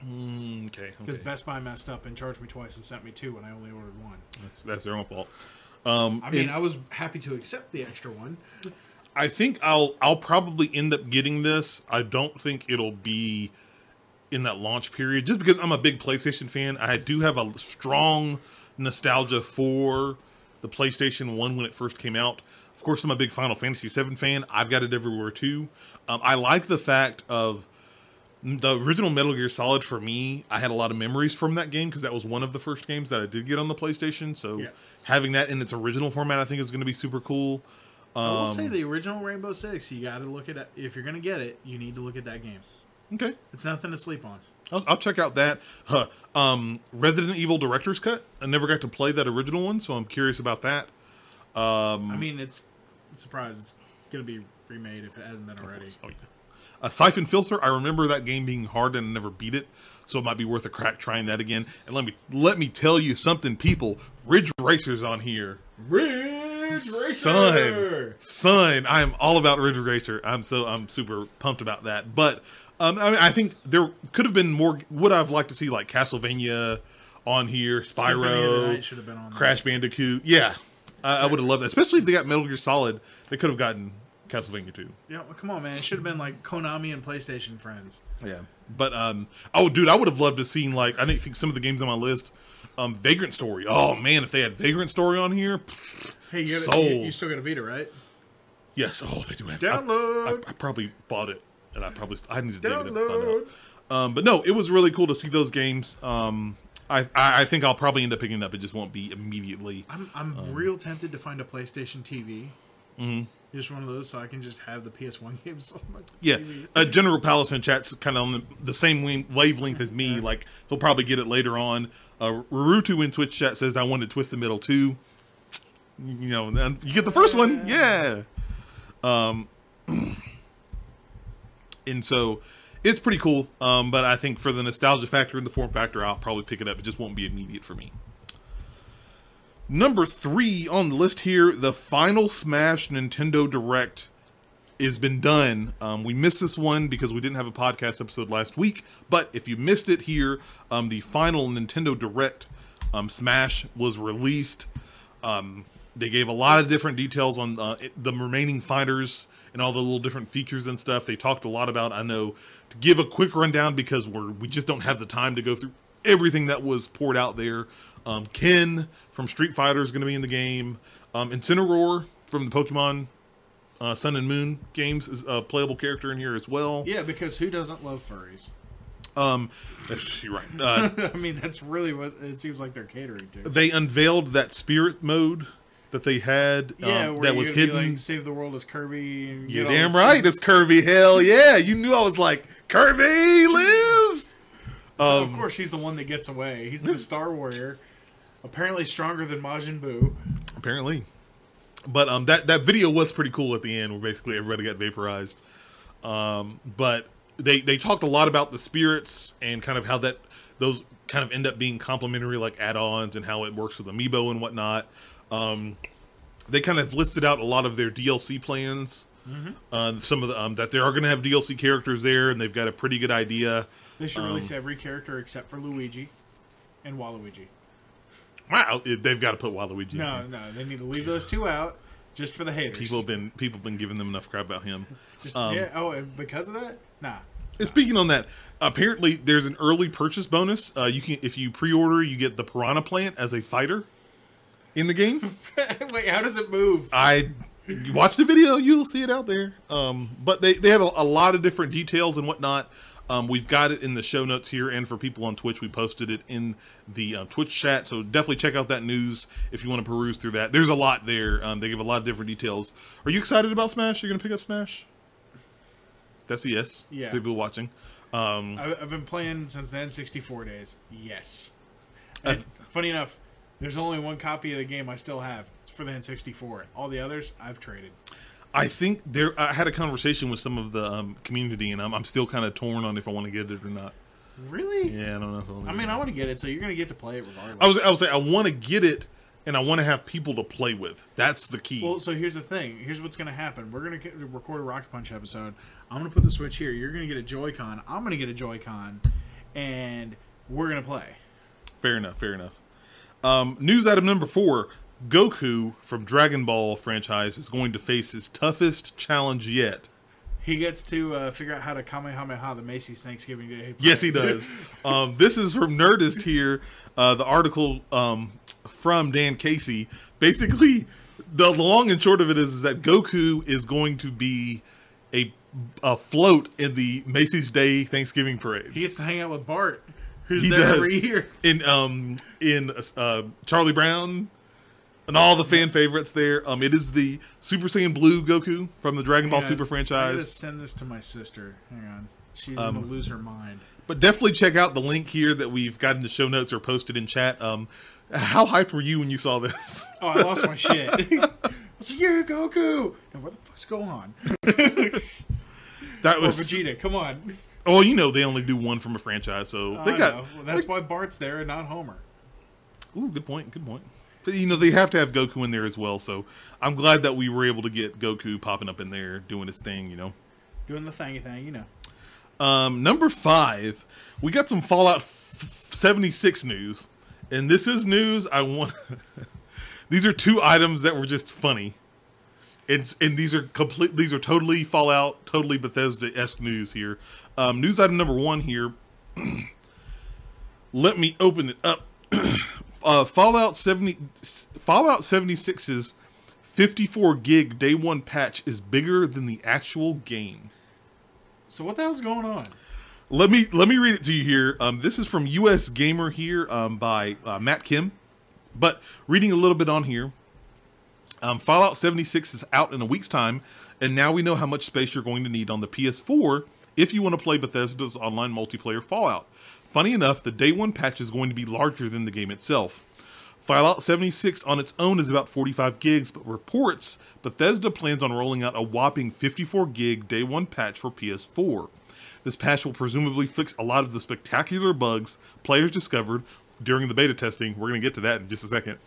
Mm, okay. because okay. Best Buy messed up and charged me twice and sent me two when I only ordered one. That's, that's their own fault. Um, I mean, and I was happy to accept the extra one. I think I'll I'll probably end up getting this. I don't think it'll be in that launch period, just because I'm a big PlayStation fan. I do have a strong nostalgia for the PlayStation One when it first came out. Of course, I'm a big Final Fantasy VII fan. I've got it everywhere too. Um, I like the fact of the original Metal Gear Solid for me. I had a lot of memories from that game because that was one of the first games that I did get on the PlayStation. So Yeah. having that in its original format, I think is going to be super cool. I will Um, say the original Rainbow Six. You got to look at it if you're going to get it. You need to look at that game. Okay. It's nothing to sleep on. I'll, I'll check out that. Huh. Um, Resident Evil Director's Cut. I never got to play that original one, so I'm curious about that. Um, I mean, it's surprised it's going to be remade if it hasn't been already. oh, yeah. A Siphon Filter. I remember that game being hard and I never beat it. so it might be worth a crack trying that again. And let me let me tell you something, people. Ridge Racer's on here. Ridge Racer. Son, son, I am all about Ridge Racer. I'm so I'm super pumped about that. But um, I mean, I think there could have been more. Would I've liked to see like Castlevania on here, Symphony of the Spyro, should have been on. Crash Bandicoot. Yeah, I, I would have loved that. Especially if they got Metal Gear Solid, they could have gotten Castlevania too. Yeah, well, come on, man. It should have been like Konami and PlayStation friends. Yeah, but um, oh, dude, I would have loved to seen like I didn't think some of the games on my list. Um, Vagrant Story. Oh man, if they had Vagrant Story on here, Hey, you, got Sold. you, you still got a Vita, right? yes. Oh, they do have. I- Download. I, I probably bought it, and I probably I need to dig it up and find out. Um, but no, it was really cool to see those games. Um, I, I think I'll probably end up picking it up. It just won't be immediately. I'm I'm Um, real tempted to find a PlayStation TV. Mm-hmm. Just one of those, so I can just have the PS1 games on my Yeah, TV. uh, General Palace in chat's kind of on the, the same wavelength as me. Like he'll probably get it later on. Uh, Rurutu in Twitch chat says I want to twist the middle too. You know, you get the first one, yeah. Um, and so it's pretty cool. Um, but I think for the nostalgia factor and the form factor, I'll probably pick it up. It just won't be immediate for me. Number three on the list here, the final Smash Nintendo Direct has been done. Um, we missed this one because we didn't have a podcast episode last week. But if you missed it here, um, the final Nintendo Direct um, Smash was released. Um, they gave a lot of different details on uh, the remaining fighters and all the little different features and stuff. They talked a lot about. I know to give a quick rundown because we're we just don't have the time to go through everything that was poured out there. Um, Ken from Street Fighter is going to be in the game. Um, Incineroar from the Pokemon uh, Sun and Moon games is a playable character in here as well. Yeah, because who doesn't love furries? Um, you're right. Uh, I mean, that's really what it seems like they're catering to. they unveiled that spirit mode that they had um, Yeah, where that was hidden. like save the world as Kirby. You're damn right, it's Kirby. Hell yeah! You knew I was like Kirby lives. of Um, course, he's the one that gets away. He's the Star Warrior, apparently stronger than Majin Buu. apparently. But um, that that video was pretty cool at the end, where basically everybody got vaporized. Um, but they they talked a lot about the spirits and kind of how that those kind of end up being complementary, like add-ons, and how it works with amiibo and whatnot. Um, they kind of listed out a lot of their DLC plans. Uh, some of the um, that they are going to have DLC characters there, and they've got a pretty good idea. They should Um, release every character except for Luigi and Waluigi. Wow, they've got to put Waluigi. in No, there. no, they need to leave those two out just for the haters. People have been people have been giving them enough crap about him. Just, um, yeah. Oh, and because of that, nah. And Speaking on that, apparently there's an early purchase bonus. Uh, you can if you pre-order, you get the Piranha Plant as a fighter in the game. Wait, how does it move? I watch the video, you'll see it out there. Um, but they they have a, a lot of different details and whatnot. Um, we've got it in the show notes here, and for people on Twitch, we posted it in the uh, Twitch chat. So definitely check out that news if you want to peruse through that. There's a lot there. Um, they give a lot of different details. Are you excited about Smash? You're gonna pick up Smash? That's a yes. Yeah. People watching. Um, I've, I've been playing since the N64 days. Yes. Uh, funny enough, there's only one copy of the game I still have. It's for the N64. All the others I've traded. I think there. I had a conversation with some of the um, community, and I'm, I'm still kind of torn on if I want to get it or not. Really? Yeah, I don't know. If I, I mean. I want to get it, so you're gonna get to play it regardless. I was. I was saying I want to get it, and I want to have people to play with. That's the key. Well, so here's the thing. Here's what's going to happen. We're going to record a Rocket Punch episode. I'm going to put the Switch here. You're going to get a Joy-Con. I'm going to get a Joy-Con, and we're going to play. fair enough. Fair enough. Um, news item number four: Goku from Dragon Ball franchise is going to face his toughest challenge yet. He gets to uh, figure out how to Kamehameha the Macy's Thanksgiving Day. Yes, he does. um, this is from Nerdist here. Uh, the article um, from Dan Casey. Basically, the long and short of it is, is that Goku is going to be a, a float in the Macy's Day Thanksgiving parade. He gets to hang out with Bart, who's He there does. every year. in um in uh, Charlie Brown and all the fan favorites there. Um, it is the Super Saiyan Blue Goku from the Dragon Ball. Super I gotta franchise. send this to my sister. Hang on. She's Um, gonna lose her mind. But definitely check out the link here that we've got in the show notes or posted in chat. Um, how hyped were you when you saw this? Oh, I lost my shit. I was like, "Yeah, Goku!" Now, what the fuck's going on? That Or was Vegeta, come on. Oh, you know they only do one from a franchise, so they I got. Well, that's why Bart's there and not Homer. Ooh, good point. Good point. But you know they have to have Goku in there as well, so I'm glad that we were able to get Goku popping up in there doing his thing. You know. Doing the thingy thing, you know. Um, number five, we got some Fallout f- 76 news, and this is news I want. these are two items that were just funny. It's and these are complete. These are totally Fallout, totally Bethesda esque news here. Um, news item number one here. Let me open it up. uh, Fallout 70, Fallout 76's 54 gig day one patch is bigger than the actual game. So what the hell's going on? Let me let me read it to you here. Um, this is from U.S. Gamer here um, by uh, Matt Kim. But reading a little bit on here, um, Fallout 76 is out in a week's time, and now we know how much space you're going to need on the PS4 if you want to play Bethesda's online multiplayer Fallout. Funny enough, the day one patch is going to be larger than the game itself. Fallout 76 on its own is about 45 gigs, but reports Bethesda plans on rolling out a whopping 54 gig day one patch for PS4. This patch will presumably fix a lot of the spectacular bugs players discovered during the beta testing. We're going to get to that in just a second.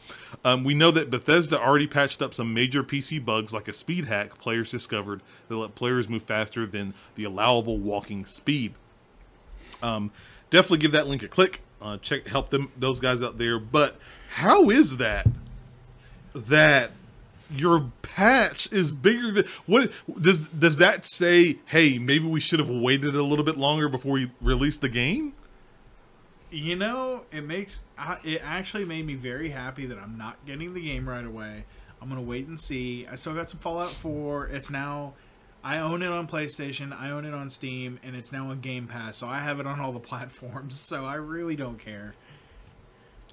Um, we know that Bethesda already patched up some major PC bugs like a speed hack players discovered that let players move faster than the allowable walking speed. Um, definitely give that link a click. Uh, check help them those guys out there. But how is that that your patch is bigger than what does does that say? Hey, maybe we should have waited a little bit longer before we released the game. You know, it makes it actually made me very happy that I'm not getting the game right away. I'm gonna wait and see. I still got some Fallout 4. It's now I own it on PlayStation. I own it on Steam, and it's now on Game Pass. So I have it on all the platforms. So I really don't care.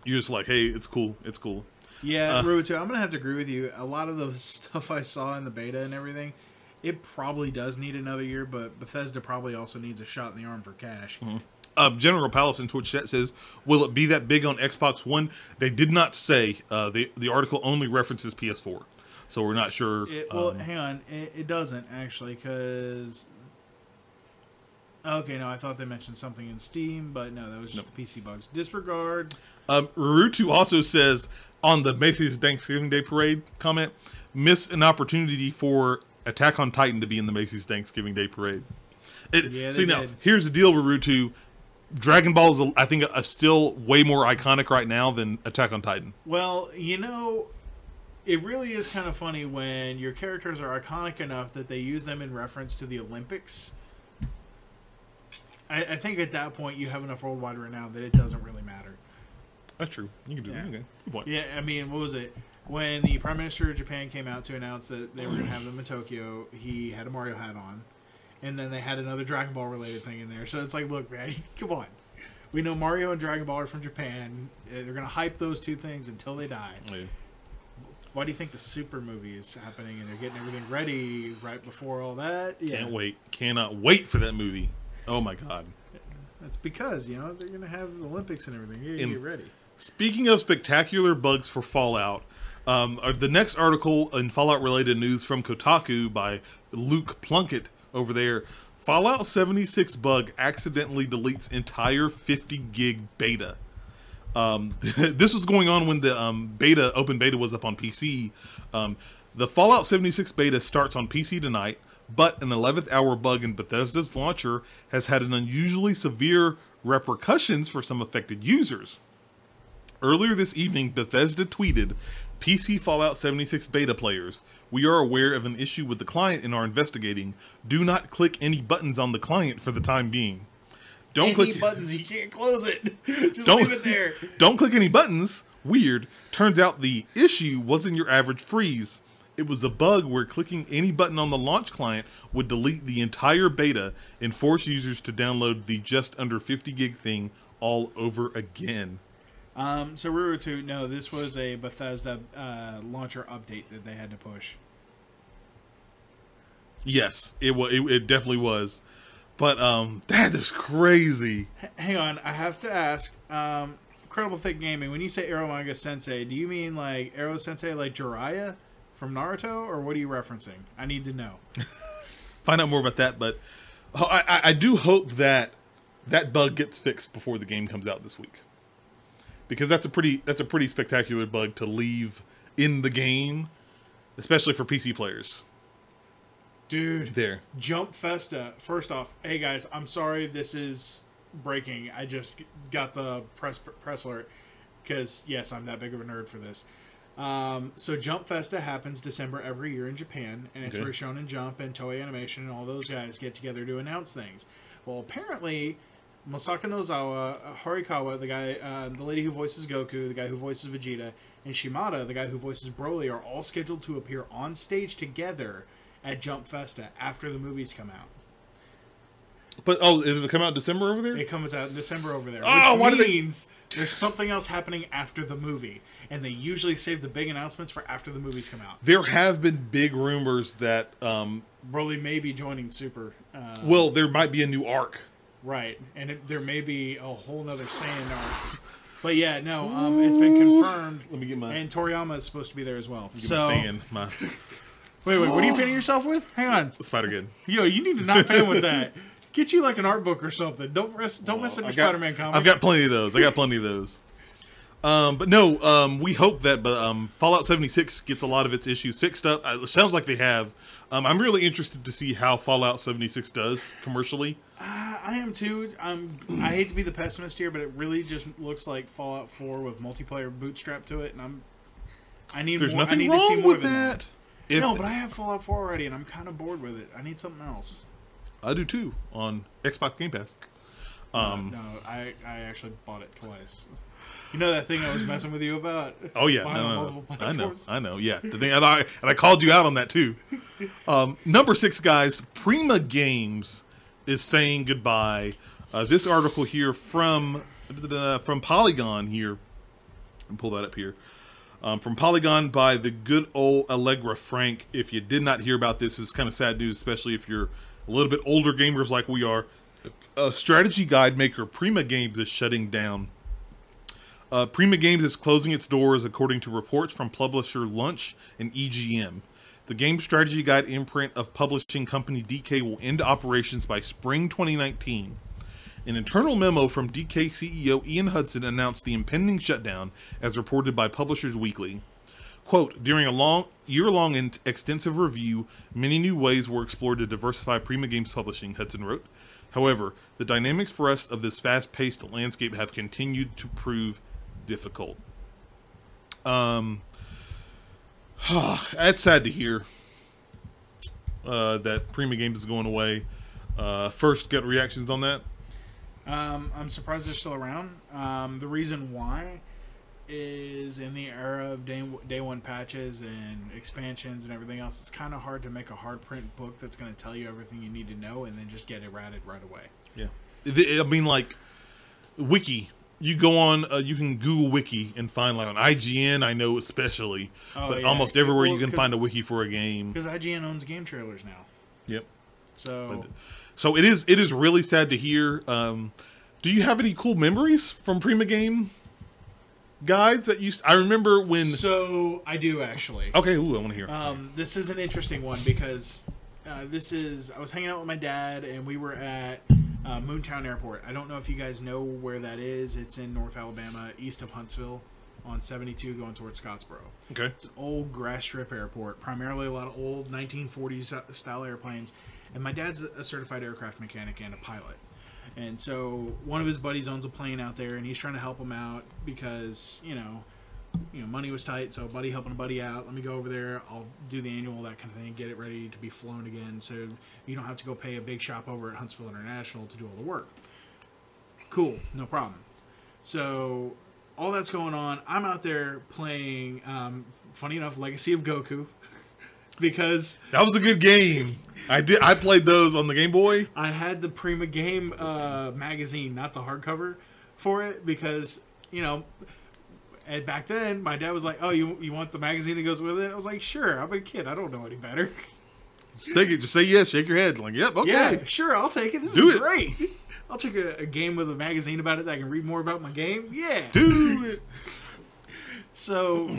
You're just like, hey, it's cool, it's cool. Yeah, Uh. Rubutu, I'm gonna have to agree with you. A lot of the stuff I saw in the beta and everything, it probably does need another year. But Bethesda probably also needs a shot in the arm for cash. Uh, General Palace in Twitch chat says, "Will it be that big on Xbox One?" They did not say. Uh, the the article only references PS4, so we're not sure. It, well, um, hang on. It, it doesn't actually, because. Okay, no, I thought they mentioned something in Steam, but no, that was just the PC bugs. Disregard. Um, Rurutu also says on the Macy's Thanksgiving Day Parade comment, miss an opportunity for Attack on Titan to be in the Macy's Thanksgiving Day Parade. It, Yeah, see now, did. here's the deal, Rurutu. Dragon Ball is, I think, a, still way more iconic right now than Attack on Titan. Well, you know, it really is kind of funny when your characters are iconic enough that they use them in reference to the Olympics. I, I think at that point you have enough worldwide renown that it doesn't really matter. That's true. You can do Yeah. that. Okay, good point. Yeah, I mean, what was it? When the Prime Minister of Japan came out to announce that they were going to have them in Tokyo, he had a Mario hat on. And then they had another Dragon Ball related thing in there. So it's like, look, man, come on. We know Mario and Dragon Ball are from Japan. Uh, They're going to hype those two things until they die. Yeah. Why do you think the Super movie is happening and they're getting everything ready right before all that? Yeah. Can't wait. Cannot wait for that movie. Oh my god. That's because, you know, they're going to have the Olympics and everything. You get ready. Speaking of spectacular bugs for Fallout, um, uh, the next article in Fallout related news from Kotaku by Luke Plunkett over there. Fallout 76 bug accidentally deletes entire 50 gig beta. Um, this was going on when the um, beta, open beta, was up on PC. Um, the Fallout 76 beta starts on PC tonight, but an 11th hour bug in Bethesda's launcher has had an unusually severe repercussions for some affected users. Earlier this evening, Bethesda tweeted, PC Fallout 76 beta players, we are aware of an issue with the client and are investigating. Do not click any buttons on the client for the time being. Don't Any click any buttons, you can't close it. Just Don't- leave it there. Don't click any buttons. Weird. Turns out the issue wasn't your average freeze. It was a bug where clicking any button on the launch client would delete the entire beta and force users to download the just under 50 gig thing all over again. Um, so Rurutu, no, this was a Bethesda uh, launcher update that they had to push. Yes, it was. It, it definitely was. But um, that is crazy. H- hang on, I have to ask. Um, Incredible Thick Gaming. When you say Arrow Manga Sensei, do you mean like Arrow Sensei, like Jiraiya from Naruto, or what are you referencing? I need to know. Find out more about that. But I, I, I do hope that that bug gets fixed before the game comes out this week, because that's a pretty that's a pretty spectacular bug to leave in the game, especially for PC players. Dude, There, Jump Festa. First off, hey guys, I'm sorry this is breaking. I just got the press press alert because yes, I'm that big of a nerd for this. Um, so Jump Festa happens December every year in Japan, and it's Okay. where Shonen Jump and Toei Animation and all those guys get together to announce things. Well, apparently, Masako Nozawa, uh, Horikawa, the guy, uh, the lady who voices Goku, the guy who voices Vegeta, and Shimada, the guy who voices Broly, are all scheduled to appear on stage together at Jump Festa after the movies come out. but oh, does it come out in December over there? It comes out in December over there, Oh, which they- means there's something else happening after the movie, and they usually save the big announcements for after the movies come out. There have been big rumors that um, Broly may be joining Super. Uh, well, there might be a new arc. Right, and it, there may be a whole nother Saiyan arc. But yeah, no, um, it's been confirmed, Let me get my, and Toriyama is supposed to be there as well. So fan, my wait, wait, what are you fanning yourself with? Hang on, Spider Kid. yo, you need to not fan with that. Get you like an art book or something. Don't rest, don't mess up your I got- Spider-Man comics. I've got plenty of those. I got plenty of those. Um, but no, um, we hope that but, um, Fallout 76 gets a lot of its issues fixed up. Uh, It sounds like they have. Um, I'm really interested to see how Fallout 76 does commercially. I am too. I'm. I hate to be the pessimist here, but it really just looks like Fallout 4 with multiplayer bootstrap to it, and I'm. I need. There's more, I nothing need to see wrong more with than that. No, but I have Fallout 4 already, and I'm kind of bored with it. I need something else. I do too on Xbox Game Pass. Um, no, I I actually bought it twice. You know that thing I was messing with you about? Oh yeah, no, no, no. I know. I know. Yeah, the thing, and I, and I called you out on that too. Um, number six, guys, Prima Games is saying goodbye. Uh, this article here from from Polygon here, and pull that up here. Um, from Polygon by the good old Allegra Frank. If you did not hear about this, it's kind of sad news, especially if you're a little bit older gamers like we are. A strategy guide maker Prima Games is shutting down. Uh, Prima Games is closing its doors, according to reports from publisher Lunch and EGM. The game strategy guide imprint of publishing company DK will end operations by spring 2019. An internal memo from DK CEO Ian Hudson announced the impending shutdown, as reported by Publishers Weekly. Quote, during a long, year-long and extensive review, many new ways were explored to diversify Prima Games publishing, Hudson wrote. However, the dynamics for us of this fast-paced landscape have continued to prove difficult. Um, that's sad to hear uh, that Prima Games is going away. Uh, first, gut reactions on that. Um, I'm surprised they're still around. Um, the reason why is in the era of day, day one patches and expansions and everything else, it's kind of hard to make a hard print book that's going to tell you everything you need to know and then just get it ratted right away. Yeah, I mean, like wiki. You go on, uh, you can Google wiki and find like on IGN. I know especially, Oh, but yeah. almost everywhere you can find a wiki for a game. Because IGN owns game trailers now. Yep. So So it is it is really sad to hear. Um, do you have any cool memories from Prima Game guides that you? I remember when. so I do actually. okay, ooh, I want to hear. Um, this is an interesting one because uh, this is I was hanging out with my dad and we were at uh, Moontown Airport. I don't know if you guys know where that is. It's in North Alabama, east of Huntsville, on 72 going towards Scottsboro. okay. It's an old grass strip airport, primarily a lot of old 1940s style airplanes. And my dad's a certified aircraft mechanic and a pilot. And so one of his buddies owns a plane out there, and he's trying to help him out because you know, you know, money was tight. So buddy helping a buddy out. Let me go over there. I'll do the annual, that kind of thing. Get it ready to be flown again, so you don't have to go pay a big shop over at Huntsville International to do all the work. Cool, no problem. So all that's going on. I'm out there playing. Um, funny enough, Legacy of Goku, because That was a good game. I did. I played those on the Game Boy. I had the Prima Game uh, magazine, not the hardcover, for it because you know. And back then, my dad was like, "Oh, you you want the magazine that goes with it?" I was like, "Sure." I'm a kid. I don't know any better. Just take it. Just say yes. Shake your head. Like, yep. Okay. Yeah, sure. I'll take it. This Do is it. great. I'll take a, a game with a magazine about it that I can read more about my game. Yeah. Do it. So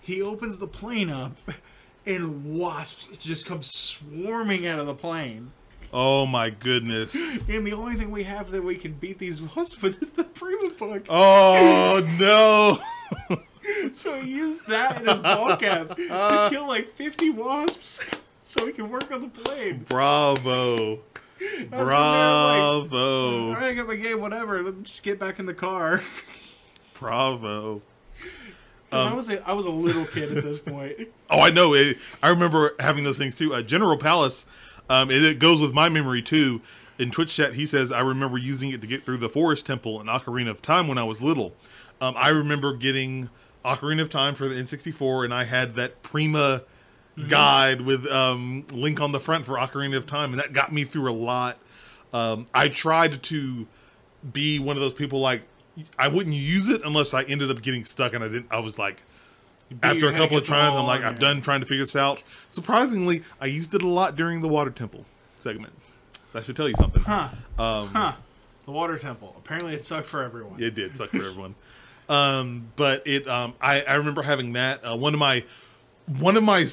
he opens the plane up, and wasps just come swarming out of the plane. Oh my goodness. And the only thing we have that we can beat these wasps with is the Prima Bug. Oh no. So he used that in his ball cap to kill like 50 wasps so he can work on the plane. Bravo. like, Bravo. All right, I got my game, whatever. Let me just get back in the car. Bravo. 'Cause I Um, was a, I was a little kid at this point. Oh, I know. It, I remember having those things too. Uh, General Palace, um, it, it goes with my memory too. In Twitch chat, he says, I remember using it to get through the Forest Temple in Ocarina of Time when I was little. Um, I remember getting Ocarina of Time for the N64, and I had that Prima guide with um, Link on the front for Ocarina of Time, and that got me through a lot. Um, I tried to be one of those people like I wouldn't use it unless I ended up getting stuck, and I didn't. I was like, after a couple of times, I'm like. I'm done trying to figure this out. Surprisingly, I used it a lot during the Water Temple segment. I should tell you something. Huh. Um, Huh. The water temple. Apparently it sucked for everyone. It did suck for everyone. Um, but it, um, I, I remember having that. Uh, one of my, one of my,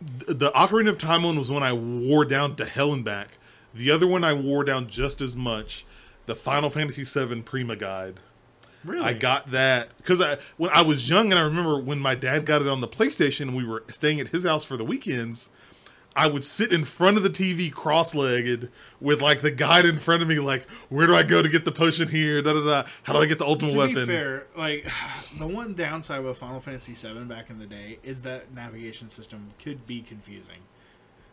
the Ocarina of Time one was when I wore down to hell and back. The other one I wore down just as much. The Final Fantasy VII Prima Guide. Really? I got that because I when I was young, and I remember when my dad got it on the PlayStation, and we were staying at his house for the weekends. I would sit in front of the TV cross-legged with like the guide in front of me, like where do I go to get the potion here? Da da da. How do I get the ultimate to weapon? be fair, like the one downside with Final Fantasy VII back in the day is that navigation system could be confusing.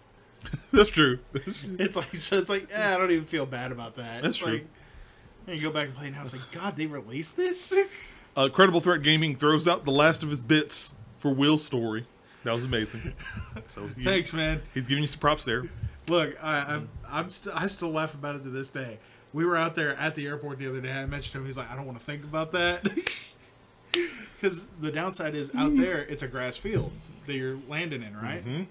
That's true. That's true. It's like so. It's like eh, I don't even feel bad about that. That's It's true. Like, and you go back and play now. It's like God, they released this. Uh, Credible Threat Gaming throws out the last of his bits for Will's story. That was amazing. So Thanks, man. he's giving you some props there. Look, I, I'm, I'm st- I still laugh about it to this day. We were out there at the airport the other day. I mentioned to him. He's like, I don't want to think about that. Because the downside is out there, it's a grass field that you're landing in, right? Mhm.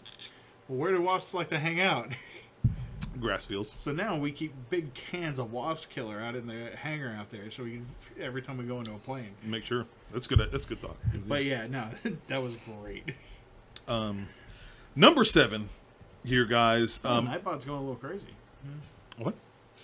Well, where do wasps like to hang out? Grassfields. So now we keep big cans of wasp killer out in the hangar out there, so we can every time we go into a plane. Make sure. That's good. That's good thought. But yeah, no, that was great. Um, number seven here, guys. Um, Um, Nightbot's going a little crazy. what?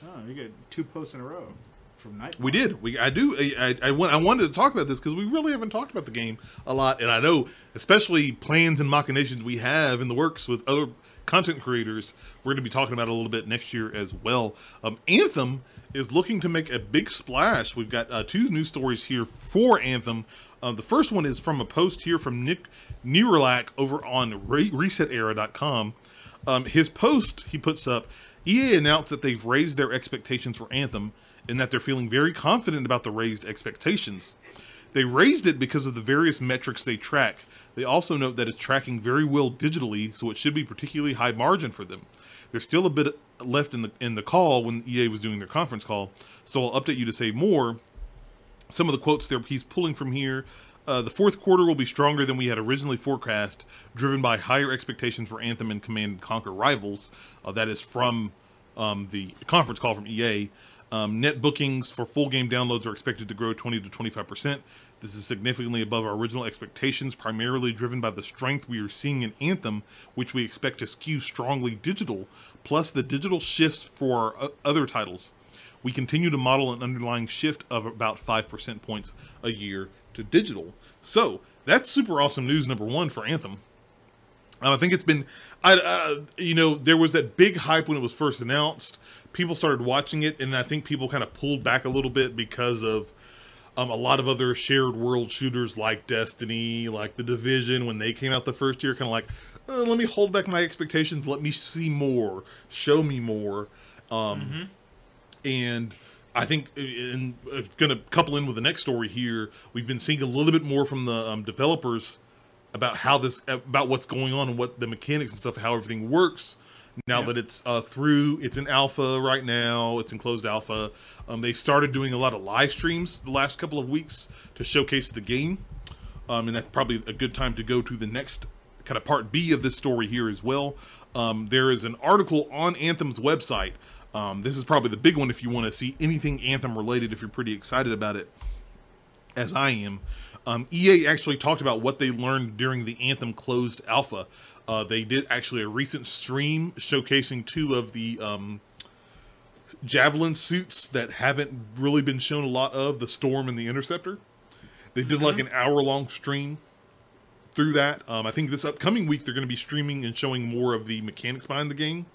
Oh, you get two posts in a row from Nightbot. We did. We I do. I I, I, I wanted to talk about this because we really haven't talked about the game a lot, and I know, especially plans and machinations we have in the works with other content creators. We're going to be talking about a little bit next year as well. Um, Anthem is looking to make a big splash. We've got uh, two news stories here for Anthem. Uh, the first one is from a post here from Nick Nerlak over on Re- ResetEra.com. Um, his post he puts up. EA announced that they've raised their expectations for Anthem and that they're feeling very confident about the raised expectations. They raised it because of the various metrics they track. They also note that it's tracking very well digitally, so it should be particularly high margin for them. There's still a bit left in the in the call when EA was doing their conference call, so I'll update you to say more. Some of the quotes there he's pulling from here. Uh, the fourth quarter will be stronger than we had originally forecast, driven by higher expectations for Anthem and Command and Conquer Rivals. Uh, that is from um, the conference call from EA. Um, net bookings for full game downloads are expected to grow 20 to 25 percent. This is significantly above our original expectations, primarily driven by the strength we are seeing in Anthem, which we expect to skew strongly digital, plus the digital shifts for our other titles. We continue to model an underlying shift of about 5 percent points a year to digital. So that's super awesome news, number one, for Anthem. I think it's been, I, uh, you know, there was that big hype when it was first announced. People started watching it, and I think people kind of pulled back a little bit because of um, a lot of other shared world shooters like Destiny, like The Division, when they came out the first year, kind of like, uh, let me hold back my expectations, let me see more, show me more. Um, And I think, and it's going to couple in with the next story here. We've been seeing a little bit more from the um, developers about how this, about what's going on and what the mechanics and stuff, how everything works. Now Yeah. that it's uh, through, it's in alpha right now. It's in closed alpha. Um, they started doing a lot of live streams the last couple of weeks to showcase the game, um, and that's probably a good time to go to the next kind of part B of this story here as well. Um, there is an article on Anthem's website. Um, this is probably the big one if you want to see anything Anthem related. If you're pretty excited about it, as I am. Um, EA actually talked about what they learned during the Anthem closed alpha. Uh, they did actually a recent stream showcasing two of the um, javelin suits that haven't really been shown a lot of, the Storm and the Interceptor. They did like an hour long stream through that. Um, I think this upcoming week they're going to be streaming and showing more of the mechanics behind the game.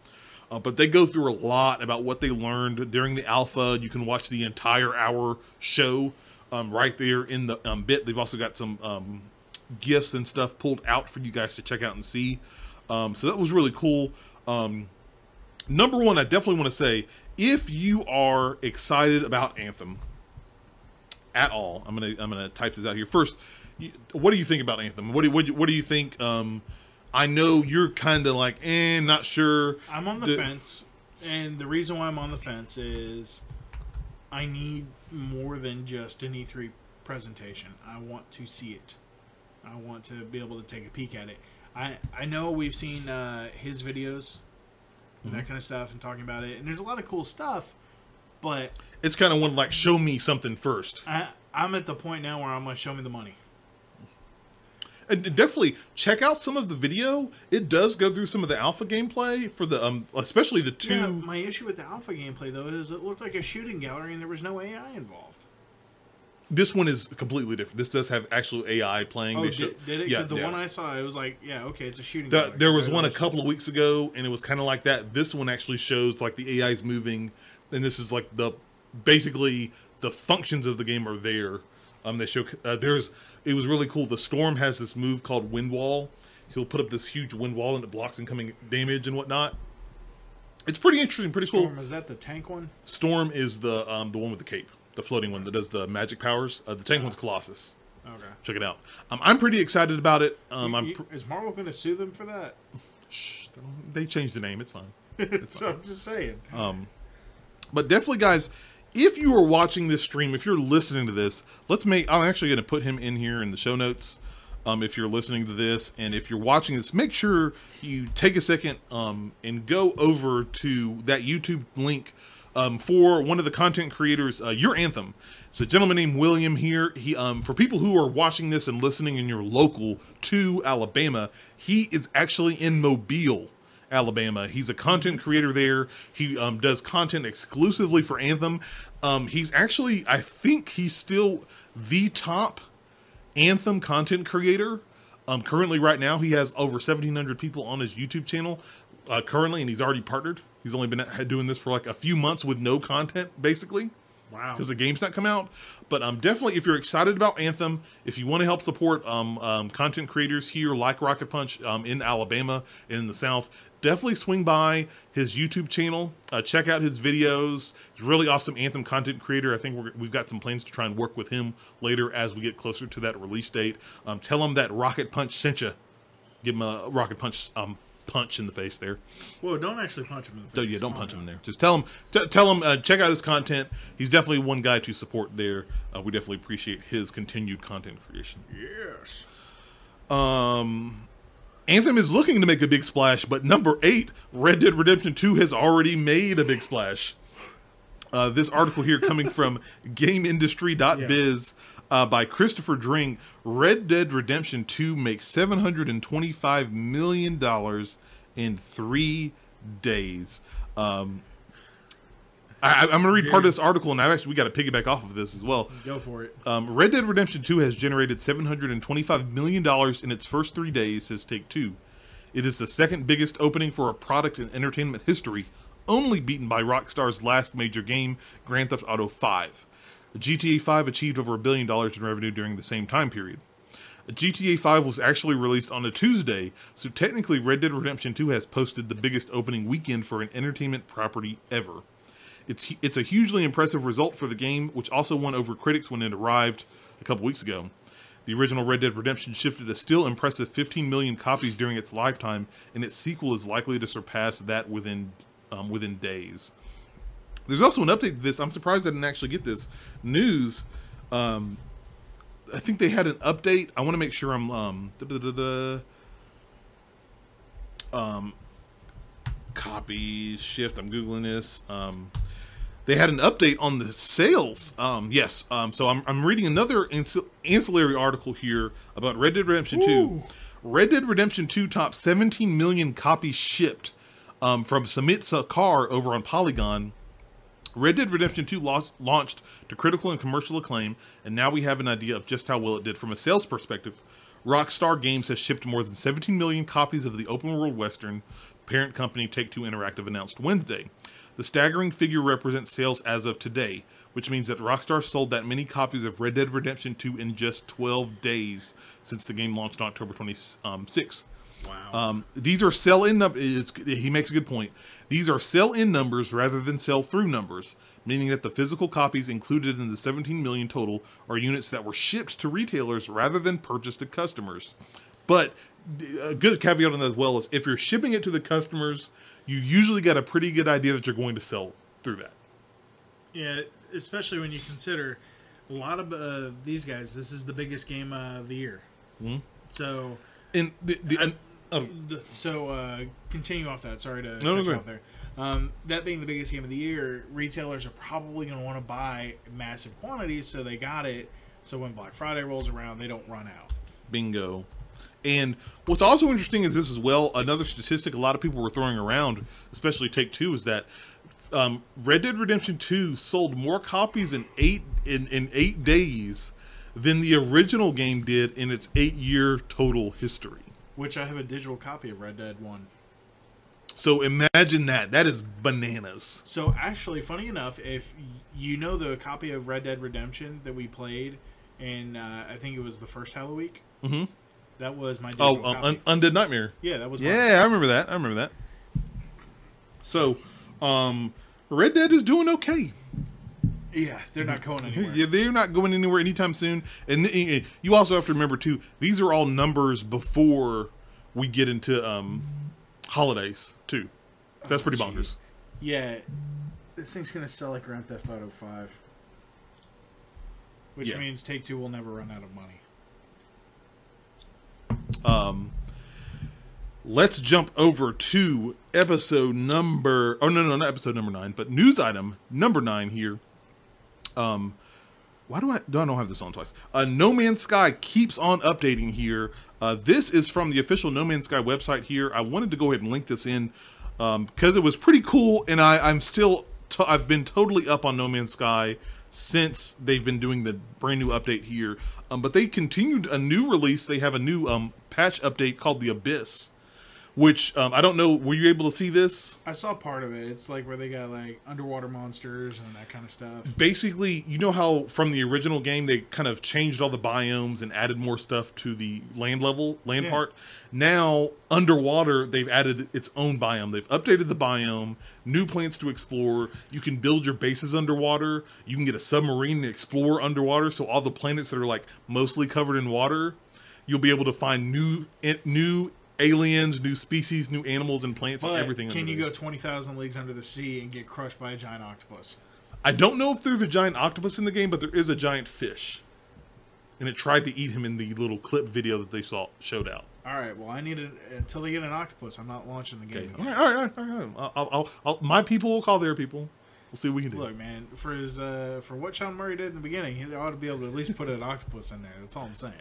Uh, but they go through a lot about what they learned during the alpha. You can watch the entire hour show um, right there in the um, bit. They've also got some um, gifts and stuff pulled out for you guys to check out and see. Um, so that was really cool. Um, number one, I definitely want to say if you are excited about Anthem at all, I'm gonna I'm gonna type this out here first. What do you think about Anthem? What do what, do- what do you think? Um, I know you're kind of like, eh, not sure. I'm on the, The- fence, and the reason why I'm on the fence is I need more than just an E3 presentation. I want to see it. I want to be able to take a peek at it. I I know we've seen uh, his videos and Mm-hmm. that kind of stuff and talking about it, and there's a lot of cool stuff, but It's kind of one like show me something first. I I'm at the point now where I'm like, show me the money. And definitely check out some of the video. It does go through some of the alpha gameplay for the um, especially the two. Yeah, my issue with the alpha gameplay though is it looked like a shooting gallery and there was no AI involved. This one is completely different. This does have actual AI playing. Oh, They did, show- did it? Yeah, the yeah. one I saw, it was like, yeah, okay, it's a shooting. The- there was one a couple of weeks ago, and it was kind of like that. This one actually shows like the AI is moving, and this is like the basically the functions of the game are there. Um, they show uh, there's it was really cool. The storm has this move called wind wall. He'll put up this huge wind wall and it blocks incoming damage and whatnot. It's pretty interesting, pretty cool. Storm, is that the tank one? Storm is the um, the one with the cape, the floating one that does the magic powers. Uh, the tank one's Colossus. Okay. Check it out. Um, I'm pretty excited about it. Um, I'm You- pr- is Marvel going to sue them for that? they changed the name. It's fine. so I'm just saying. Um, but definitely, guys, if you are watching this stream, if you're listening to this, let's make. I'm actually going to put him in here in the show notes. Um, if you're listening to this, and if you're watching this, make sure you take a second um, and go over to that YouTube link um, for one of the content creators, uh, Your Anthem. It's a gentleman named William here. He, um, for people who are watching this and listening in your local to Alabama, he is actually in Mobile. Alabama. He's a content creator there. He um, does content exclusively for Anthem. Um, he's actually, I think, he's still the top Anthem content creator. Um, currently, right now, he has over 1,700 people on his YouTube channel. Uh, currently, and he's already partnered. He's only been doing this for like a few months with no content, basically Wow. because the game's not come out. But um, definitely, if you're excited about Anthem, if you want to help support um, um, content creators here like Rocket Punch um, in Alabama and in the South, definitely swing by his YouTube channel. Uh, check out his videos. He's a really awesome Anthem content creator. I think we're, we've got some plans to try and work with him later as we get closer to that release date. Um, tell him that Rocket Punch sent you. Give him a Rocket Punch um, punch in the face there. Whoa, don't actually punch him in the face. No, yeah, don't Calm punch him in there. Just tell him, t- tell him, uh, check out his content. He's definitely one guy to support there. Uh, we definitely appreciate his continued content creation. Yes. Um, Anthem is looking to make a big splash, but number eight, Red Dead Redemption Two, has already made a big splash. Uh, this article here coming from GamesIndustry.biz uh, by Christopher Dring, Red Dead Redemption 2 makes $725 million in three days. Um, I, I'm going to read part of this article, and I've actually we got to piggyback off of this as well. Go for it. Um, Red Dead Redemption 2 has generated $725 million in its first three days, says Take Two. It is the second biggest opening for a product in entertainment history, only beaten by Rockstar's last major game, Grand Theft Auto 5. GTA 5 achieved over a billion dollars in revenue during the same time period. GTA 5 was actually released on a Tuesday, so technically Red Dead Redemption 2 has posted the biggest opening weekend for an entertainment property ever. It's it's a hugely impressive result for the game, which also won over critics when it arrived a couple weeks ago. The original Red Dead Redemption shifted a still impressive 15 million copies during its lifetime, and its sequel is likely to surpass that within um, within days. There's also an update to this. I'm surprised I didn't actually get this news. Um, I think they had an update. I want to make sure I'm um, um copies shift. I'm googling this. Um, they had an update on the sales. Um, yes. Um, so I'm, I'm reading another anci- ancillary article here about Red Dead Redemption 2. Red Dead Redemption 2 topped 17 million copies shipped um, from Samit Sarkar over on Polygon Red Dead Redemption 2 lost, launched to critical and commercial acclaim, and now we have an idea of just how well it did from a sales perspective. Rockstar Games has shipped more than 17 million copies of the open world western, parent company Take Two Interactive announced Wednesday. The staggering figure represents sales as of today, which means that Rockstar sold that many copies of Red Dead Redemption 2 in just 12 days since the game launched on October 26th. Wow. Um, these are sell in numbers. He makes a good point. These are sell in numbers rather than sell through numbers, meaning that the physical copies included in the 17 million total are units that were shipped to retailers rather than purchased to customers. But a good caveat on that as well is if you're shipping it to the customers, you usually get a pretty good idea that you're going to sell through that. yeah, especially when you consider a lot of uh, these guys. This is the biggest game uh, of the year. Mhm. So, And the, the and, the, so uh, continue off that. Sorry to No, cut you off there. Um, that being the biggest game of the year, retailers are probably going to want to buy massive quantities, so they got it. So when Black Friday rolls around, they don't run out. Bingo. And what's also interesting is this as well. Another statistic a lot of people were throwing around, especially Take Two, is that um, Red Dead Redemption Two sold more copies in eight in, in eight days than the original game did in its eight year total history. Which I have a digital copy of Red Dead One. So imagine that. That is bananas. So actually, funny enough, if you know the copy of Red Dead Redemption that we played, and uh, I think it was the first Halloween week, hmm that was my digital Oh, um. Un- Undead Nightmare. yeah, that was mine. Yeah, I remember that. I remember that. So, um, Red Dead is doing okay. Yeah. They're not going anywhere. Yeah, they're not going anywhere anytime soon. And th- you also have to remember too; these are all numbers before we get into um, holidays too. That's pretty Oh, bonkers. Yeah, this thing's gonna sell like Grand Theft Auto Five, which Yeah. means Take Two will never run out of money. Um, let's jump over to episode number. Oh no, no, not episode number nine, but news item number nine here. Um, why do I do I don't have this on twice? Uh, no Man's Sky keeps on updating here. Uh, this is from the official No Man's Sky website here. I wanted to go ahead and link this in because it was pretty cool, and I, I'm still I've been totally up on No Man's Sky since they've been doing the brand new update here. Um, but they continued a new release. They have a new um, patch update called the Abyss, which um, I don't know. Were you able to see this? I saw part of it. It's like where they got like underwater monsters and that kind of stuff. basically, you know how from the original game they kind of changed all the biomes and added more stuff to the land level, land Yeah. part. Now, underwater, they've added its own biome. They've updated the biome, new plants to explore. You can build your bases underwater. You can get a submarine and explore underwater. So all the planets that are like mostly covered in water, you'll be able to find new new aliens, new species, new animals and plants and everything. can you go twenty thousand leagues under the sea and get crushed by a giant octopus? I don't know if there's a giant octopus in the game, but there is a giant fish, and it tried to eat him in the little clip video that they saw showed out. All right. Well, I need it until they get an octopus. I'm not launching the game. Okay, all right, all right, all right. right. I'll, I'll, I'll, my people will call their people. We'll see what we can do. Look, man, for his uh, for what Sean Murray did in the beginning, he ought to be able to at least put an octopus in there. That's all I'm saying.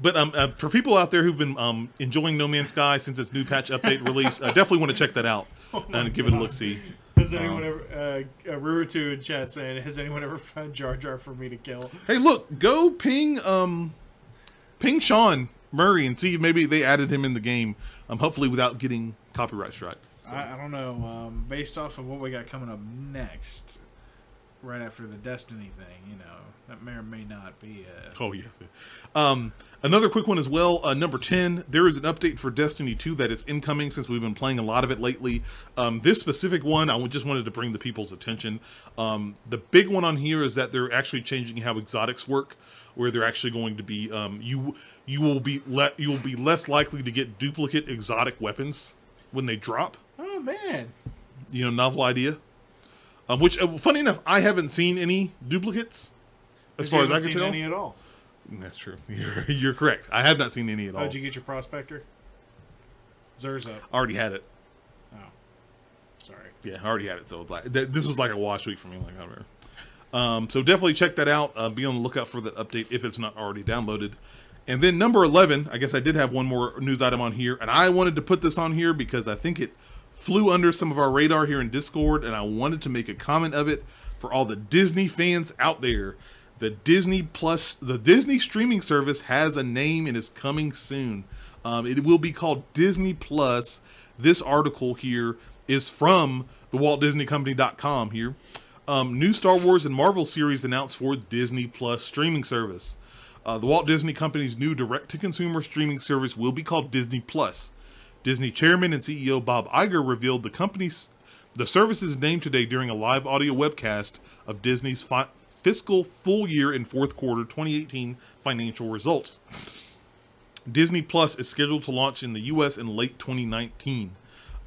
But um, uh, for people out there who've been um, enjoying No Man's Sky since its new patch update release, uh, definitely want to check that out and give it a look. See. Has anyone Um, ever uh, uh, Rurutu in chat saying, "Has anyone ever found Jar Jar for me to kill?" Hey, look, go ping um, ping Sean Murray and see if maybe they added him in the game. Um, hopefully without getting copyright strike. So- I, I don't know. Um, based off of what we got coming up next, right after the Destiny thing, you know, that may or may not be. Uh, Oh yeah. Um, another quick one as well. Uh, number ten. There is an update for Destiny Two that is incoming since we've been playing a lot of it lately. Um, this specific one, I just wanted to bring the people's attention. Um, the big one on here is that they're actually changing how exotics work, where they're actually going to be um, you you will be le- you will be less likely to get duplicate exotic weapons when they drop. oh man, You know, novel idea. Um, which, uh, funny enough, I haven't seen any duplicates. As far as I haven't can seen tell, any at all. That's true. You're, you're correct. I have not seen any at all. How'd you get your prospector? Zer's up. already had it. Oh, sorry. Yeah, I already had it. So it like, th- this was like a wash week for me. Like, I know. Um, so definitely check that out. Uh, be on the lookout for that update if it's not already downloaded. And then number eleven, I guess I did have one more news item on here, and I wanted to put this on here because I think it flew under some of our radar here in Discord, and I wanted to make a comment of it for all the Disney fans out there. The Disney Plus, the Disney streaming service has a name and is coming soon. Um, it will be called Disney Plus. This article here is from the Walt Disney Company.com here. Um, new Star Wars and Marvel series announced for Disney Plus streaming service. Uh, the Walt Disney Company's new direct to consumer streaming service will be called Disney Plus. Disney chairman and CEO Bob Iger revealed the company's the service's name today during a live audio webcast of Disney's fi- fiscal full year and fourth quarter 2018 financial results. Disney Plus is scheduled to launch in the U.S. in late 2019.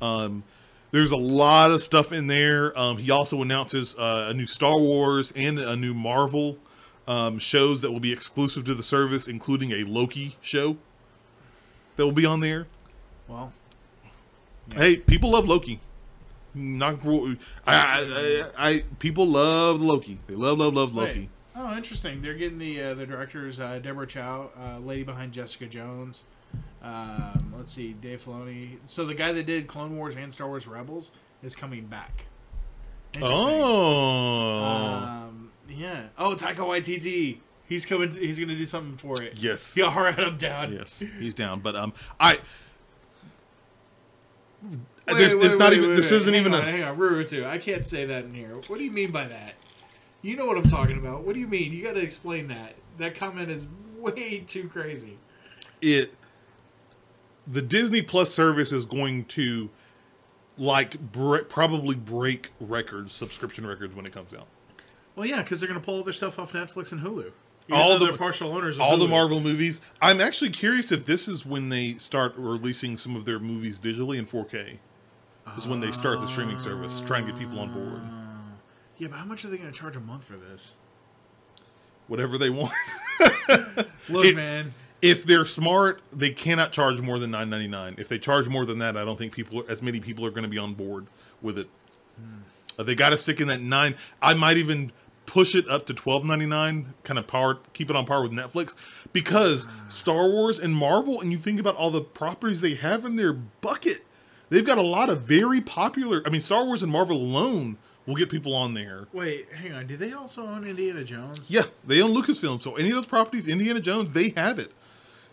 Um, there's a lot of stuff in there. Um, he also announces uh, a new Star Wars and a new Marvel um, shows that will be exclusive to the service, including a Loki show that will be on there. Well, Hey, people love Loki. Not for I, I, I, I people love Loki. They love, love, love Loki. Wait. Oh, interesting. They're getting the uh, the directors uh, Deborah Chow, uh, lady behind Jessica Jones. Um, let's see, Dave Filoni. So the guy that did Clone Wars and Star Wars Rebels is coming back. Oh, Um, yeah. Oh, Taika Waititi. He's coming. He's going to do something for it. yes, Yeah, all right, I'm down. yes, he's down. But um, I Wait, wait, it's not wait, even. this isn't hang even on, a. Hang on, Rurutu. I can't say that in here. What do you mean by that? You know what I'm talking about. What do you mean? You got to explain that. That comment is way too crazy. it the Disney Plus service is going to like bre- probably break records, subscription records when it comes out. Well, yeah, because they're going to pull all their stuff off Netflix and Hulu. Even All the- partial owners. Of All the Marvel movies. I'm actually curious if this is when they start releasing some of their movies digitally in 4K. Is when they start the streaming service, try and get people on board. Yeah, but how much are they going to charge a month for this? Whatever they want. Look, It- man. if they're smart, they cannot charge more than 9.99. If they charge more than that, I don't think people as many people are going to be on board with it. Uh, they got to stick in that 9. I might even push it up to 12.99, kind of power keep it on par with Netflix because Star Wars and Marvel and you think about all the properties they have in their bucket. They've got a lot of very popular, I mean Star Wars and Marvel alone will get people on there. Wait, hang on. Do they also own Indiana Jones? Yeah, they own Lucasfilm, so any of those properties, Indiana Jones, they have it.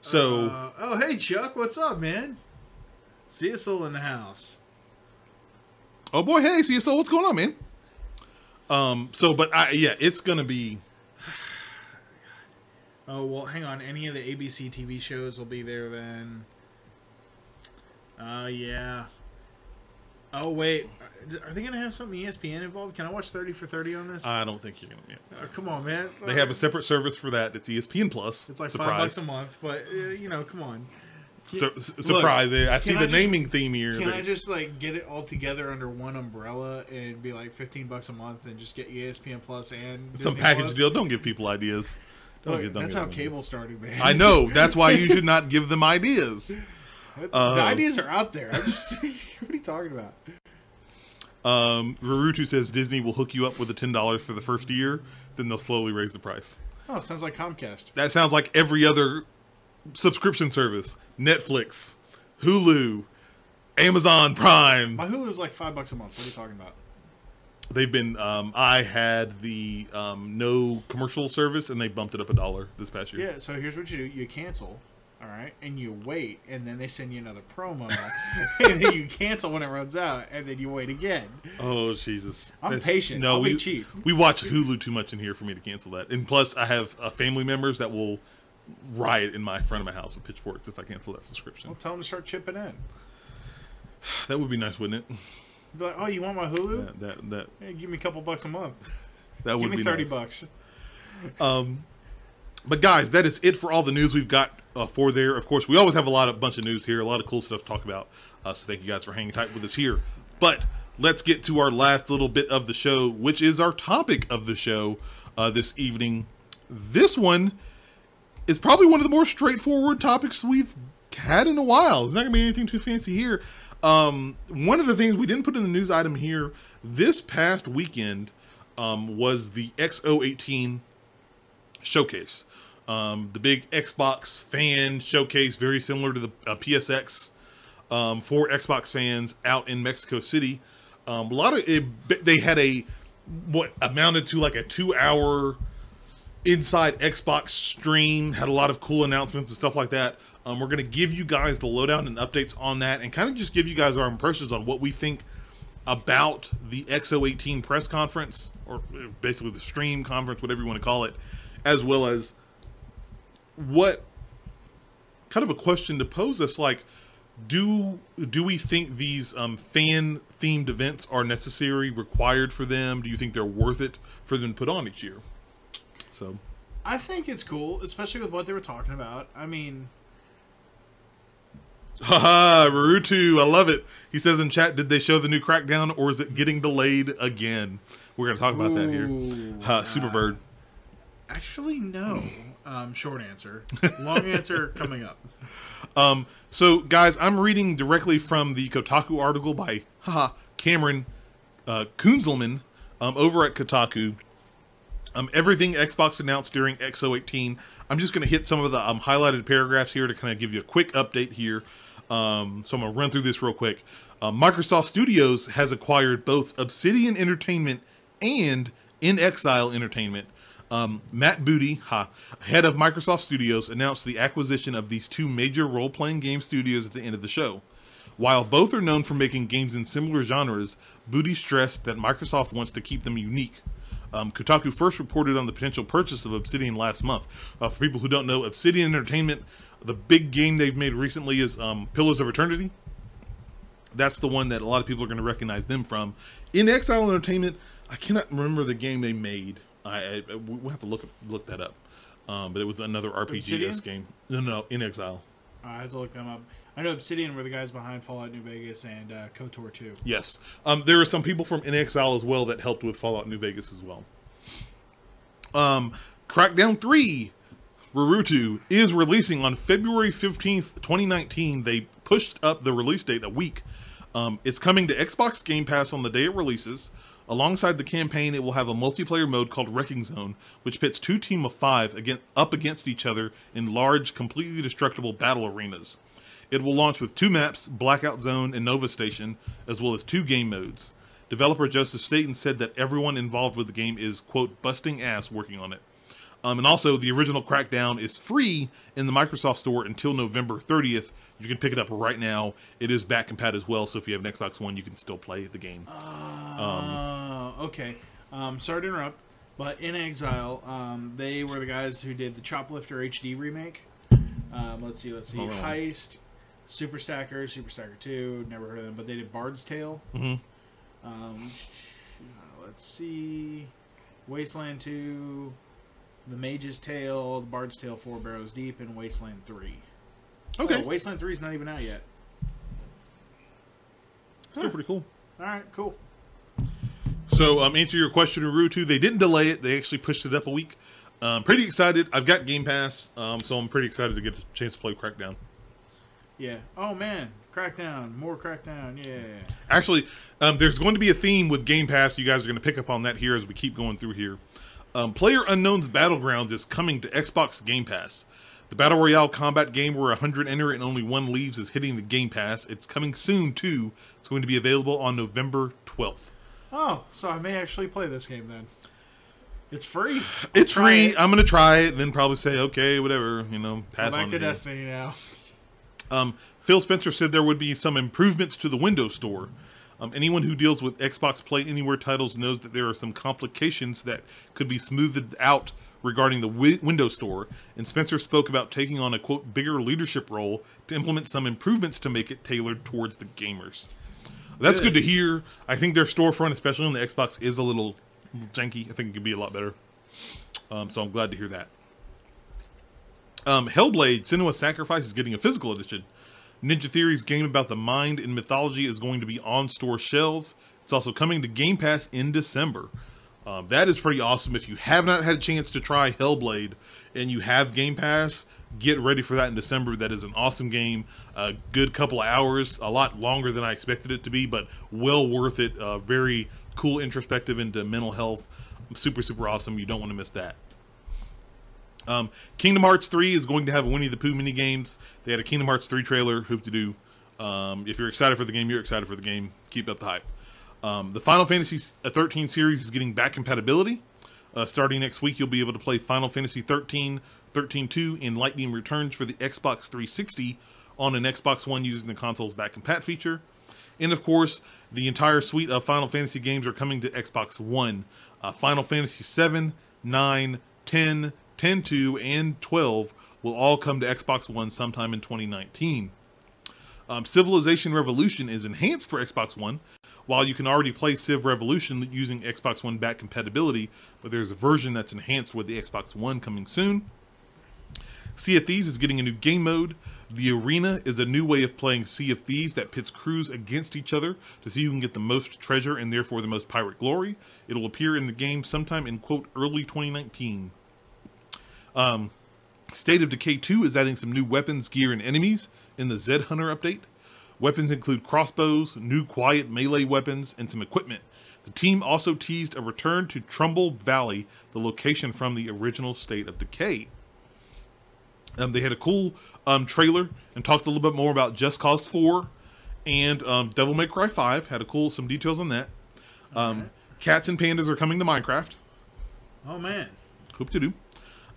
So Uh, oh, hey, Chuck. What's up, man? All in the house. Oh boy, hey, see so what's going on, man? Um, so but I yeah, it's gonna be Oh, well, hang on. Any of the ABC TV shows will be there then. Oh, yeah. Oh, wait. Are they going to have something ESPN involved? Can I watch 30 for 30 on this? I don't think you're gonna yeah. Oh, come on, man. They have a separate service for that. It's ESPN Plus. It's like surprise. five bucks a month, but, uh, you know, come on. Sur- s- surprise! I see can the I just- naming theme here. Can that- I just, like, get it all together under one umbrella and be like 15 bucks a month and just get ESPN Plus and some package Plus? deal. Don't give people ideas. Don't Look, give, don't that's give how them cable ideas. started, man. I know. That's why you should not give them ideas. The Uh, ideas are out there. I'm just, what are you talking about? Um, Rurutu says Disney will hook you up with the ten dollars for the first year, then they'll slowly raise the price. Oh, sounds like Comcast. That sounds like every other subscription service: Netflix, Hulu, Amazon Prime. My Hulu is like five bucks a month. What are you talking about? They've been. Um, I had the um, no commercial service, and they bumped it up a dollar this past year. Yeah. So here's what you do: you cancel, all right, and you wait, and then they send you another promo, and then you cancel when it runs out, and then you wait again. Oh Jesus! I'm That's- patient. No, I'll we cheap. we watch Hulu too much in here for me to cancel that. And plus, I have uh, family members that will riot in my front of my house with pitchforks if I cancel that subscription. Well, tell them to start chipping in. That would be nice, wouldn't it? Be like, oh, you want my Hulu? That that that, Hey, give me a couple bucks a month. that Give would me be thirty nice. bucks. Um, but guys, that is it for all the news we've got uh, for there. Of course, we always have a lot of bunch of news here, a lot of cool stuff to talk about. Uh, so thank you guys for hanging tight with us here. But let's get to our last little bit of the show, which is our topic of the show uh, this evening. This one is probably one of the more straightforward topics we've had in a while. It's not going to be anything too fancy here. Um, one of the things we didn't put in the news item here this past weekend um, was the X018 showcase. Um, the big Xbox fan showcase, very similar to the uh, PSX. um, for Xbox fans out in Mexico City. Um, a lot of it, they had a what amounted to like a two-hour inside Xbox stream. Had a lot of cool announcements and stuff like that. Um, we're going to give you guys the lowdown and updates on that, and kind of just give you guys our impressions on what we think about the X018 press conference, or basically the stream conference, whatever you want to call it, as well as what kind of a question to pose us like do do we think these um, fan themed events are necessary required for them? Do you think they're worth it for them to put on each year? So. I think it's cool, especially with what they were talking about. I mean, haha Rurutu, I love it. He says in chat did they show the new crackdown or is it getting delayed again? We're gonna talk about that here. Ooh, uh, Superbird. Actually, no. Um, short answer. Long answer coming up. Um, so, guys, I'm reading directly from the Kotaku article by haha, Cameron uh, Kunzelman um, over at Kotaku. Um, everything Xbox announced during X018. I'm just going to hit some of the um, highlighted paragraphs here to kind of give you a quick update here. Um, so I'm going to run through this real quick. Uh, Microsoft Studios has acquired both Obsidian Entertainment and inXile Entertainment. Um, Matt Booty, ha, head of Microsoft Studios, announced the acquisition of these two major role playing game studios at the end of the show. While both are known for making games in similar genres, Booty stressed that Microsoft wants to keep them unique. Um, Kotaku first reported on the potential purchase of Obsidian last month. Uh, for people who don't know, Obsidian Entertainment, the big game they've made recently is um, Pillars of Eternity. That's the one that a lot of people are going to recognize them from. inXile Entertainment, I cannot remember the game they made. I, I we'll have to look look that up. Um, but it was another RPG game. No, no, inXile. I have to look them up. I know Obsidian were the guys behind Fallout New Vegas and uh, KOTOR 2. Yes. Um, there are some people from inXile as well that helped with Fallout New Vegas as well. Um, Crackdown 3, Rurutu, is releasing on February 15th, 2019. They pushed up the release date a week. Um, it's coming to Xbox Game Pass on the day it releases. Alongside the campaign, it will have a multiplayer mode called Wrecking Zone, which pits two team of five against, up against each other in large, completely destructible battle arenas. It will launch with two maps, Blackout Zone and Nova Station, as well as two game modes. Developer Joseph Staten said that everyone involved with the game is, quote, busting ass working on it. Um, and also, the original Crackdown is free in the Microsoft Store until November 30th. You can pick it up right now. It is back compat as well, so if you have an Xbox One, you can still play the game. Uh, okay. Um, sorry to interrupt, but inXile, um, they were the guys who did the Choplifter HD remake. Um, let's see, let's see. Oh. Heist, Super Stacker, Super Stacker 2, never heard of them, but they did Bard's Tale. Mhm. Um, let's see. Wasteland 2, The Mage's Tale, The Bard's Tale 4 Barrows Deep, and Wasteland 3. Okay, Oh, Wasteland 3 is not even out yet. still pretty cool. All right, cool. So, um, answer your question, Rurutu. They didn't delay it. They actually pushed it up a week. Um, pretty excited. I've got Game Pass, um, so I'm pretty excited to get a chance to play Crackdown. Yeah. Oh man, Crackdown, more Crackdown. Yeah. Actually, um, there's going to be a theme with Game Pass. You guys are going to pick up on that here as we keep going through here. Um, Player Unknown's Battlegrounds is coming to Xbox Game Pass. The Battle Royale combat game where 100 enter and only one leaves is hitting the Game Pass. It's coming soon, too. It's going to be available on November 12th. Oh, so I may actually play this game then. It's free. I'll It's free. it. I'm going to try it, then probably say, okay, whatever, you know, Go pass back on to to you. Destiny now. Um, Phil Spencer said there would be some improvements to the Windows Store. Um, anyone who deals with Xbox Play Anywhere titles knows that there are some complications that could be smoothed out regarding the wi- Windows Store. And Spencer spoke about taking on a quote bigger leadership role to implement some improvements to make it tailored towards the gamers. That's good, Good. to hear. I think their storefront, especially on the Xbox, is a little janky. I think it could be a lot better. Um, so I'm glad to hear that. Um, Hellblade: Senua's Sacrifice is getting a physical edition. Ninja Theory's game about the mind and mythology is going to be on store shelves. It's also coming to Game Pass in December. Um, that is pretty awesome. If you have not had a chance to try Hellblade and you have Game Pass, get ready for that in December. That is an awesome game. A good couple of hours, a lot longer than I expected it to be, but well worth it. Uh, very cool introspective into mental health. Super, super awesome. You don't want to miss that. Um, Kingdom Hearts 3 is going to have Winnie the Pooh mini games. They had a Kingdom Hearts 3 trailer. Hope to do. Um, if you're excited for the game, you're excited for the game. Keep up the hype. Um, the Final Fantasy 13 series is getting back compatibility. Uh, starting next week, you'll be able to play Final Fantasy 13, 13 2, and Lightning Returns for the Xbox 360 on an Xbox One using the console's back compat feature. And of course, the entire suite of Final Fantasy games are coming to Xbox One. Uh, Final Fantasy 7, 9, 10, 10.2, and 12 will all come to Xbox One sometime in 2019. Um, Civilization Revolution is enhanced for Xbox One, while you can already play Civ Revolution using Xbox One back compatibility, but there's a version that's enhanced with the Xbox One coming soon. Sea of Thieves is getting a new game mode. The Arena is a new way of playing Sea of Thieves that pits crews against each other to see who can get the most treasure and therefore the most pirate glory. It'll appear in the game sometime in quote early 2019. Um, State of Decay 2 is adding some new weapons, gear, and enemies in the Zed Hunter update. Weapons include crossbows, new quiet melee weapons, and some equipment. The team also teased a return to Trumbull Valley, the location from the original State of Decay. Um, they had a cool um, trailer and talked a little bit more about Just Cause 4 and um, Devil May Cry 5. Had a cool some details on that. Um, Cats and pandas are coming to Minecraft. Oh man. Hope to do.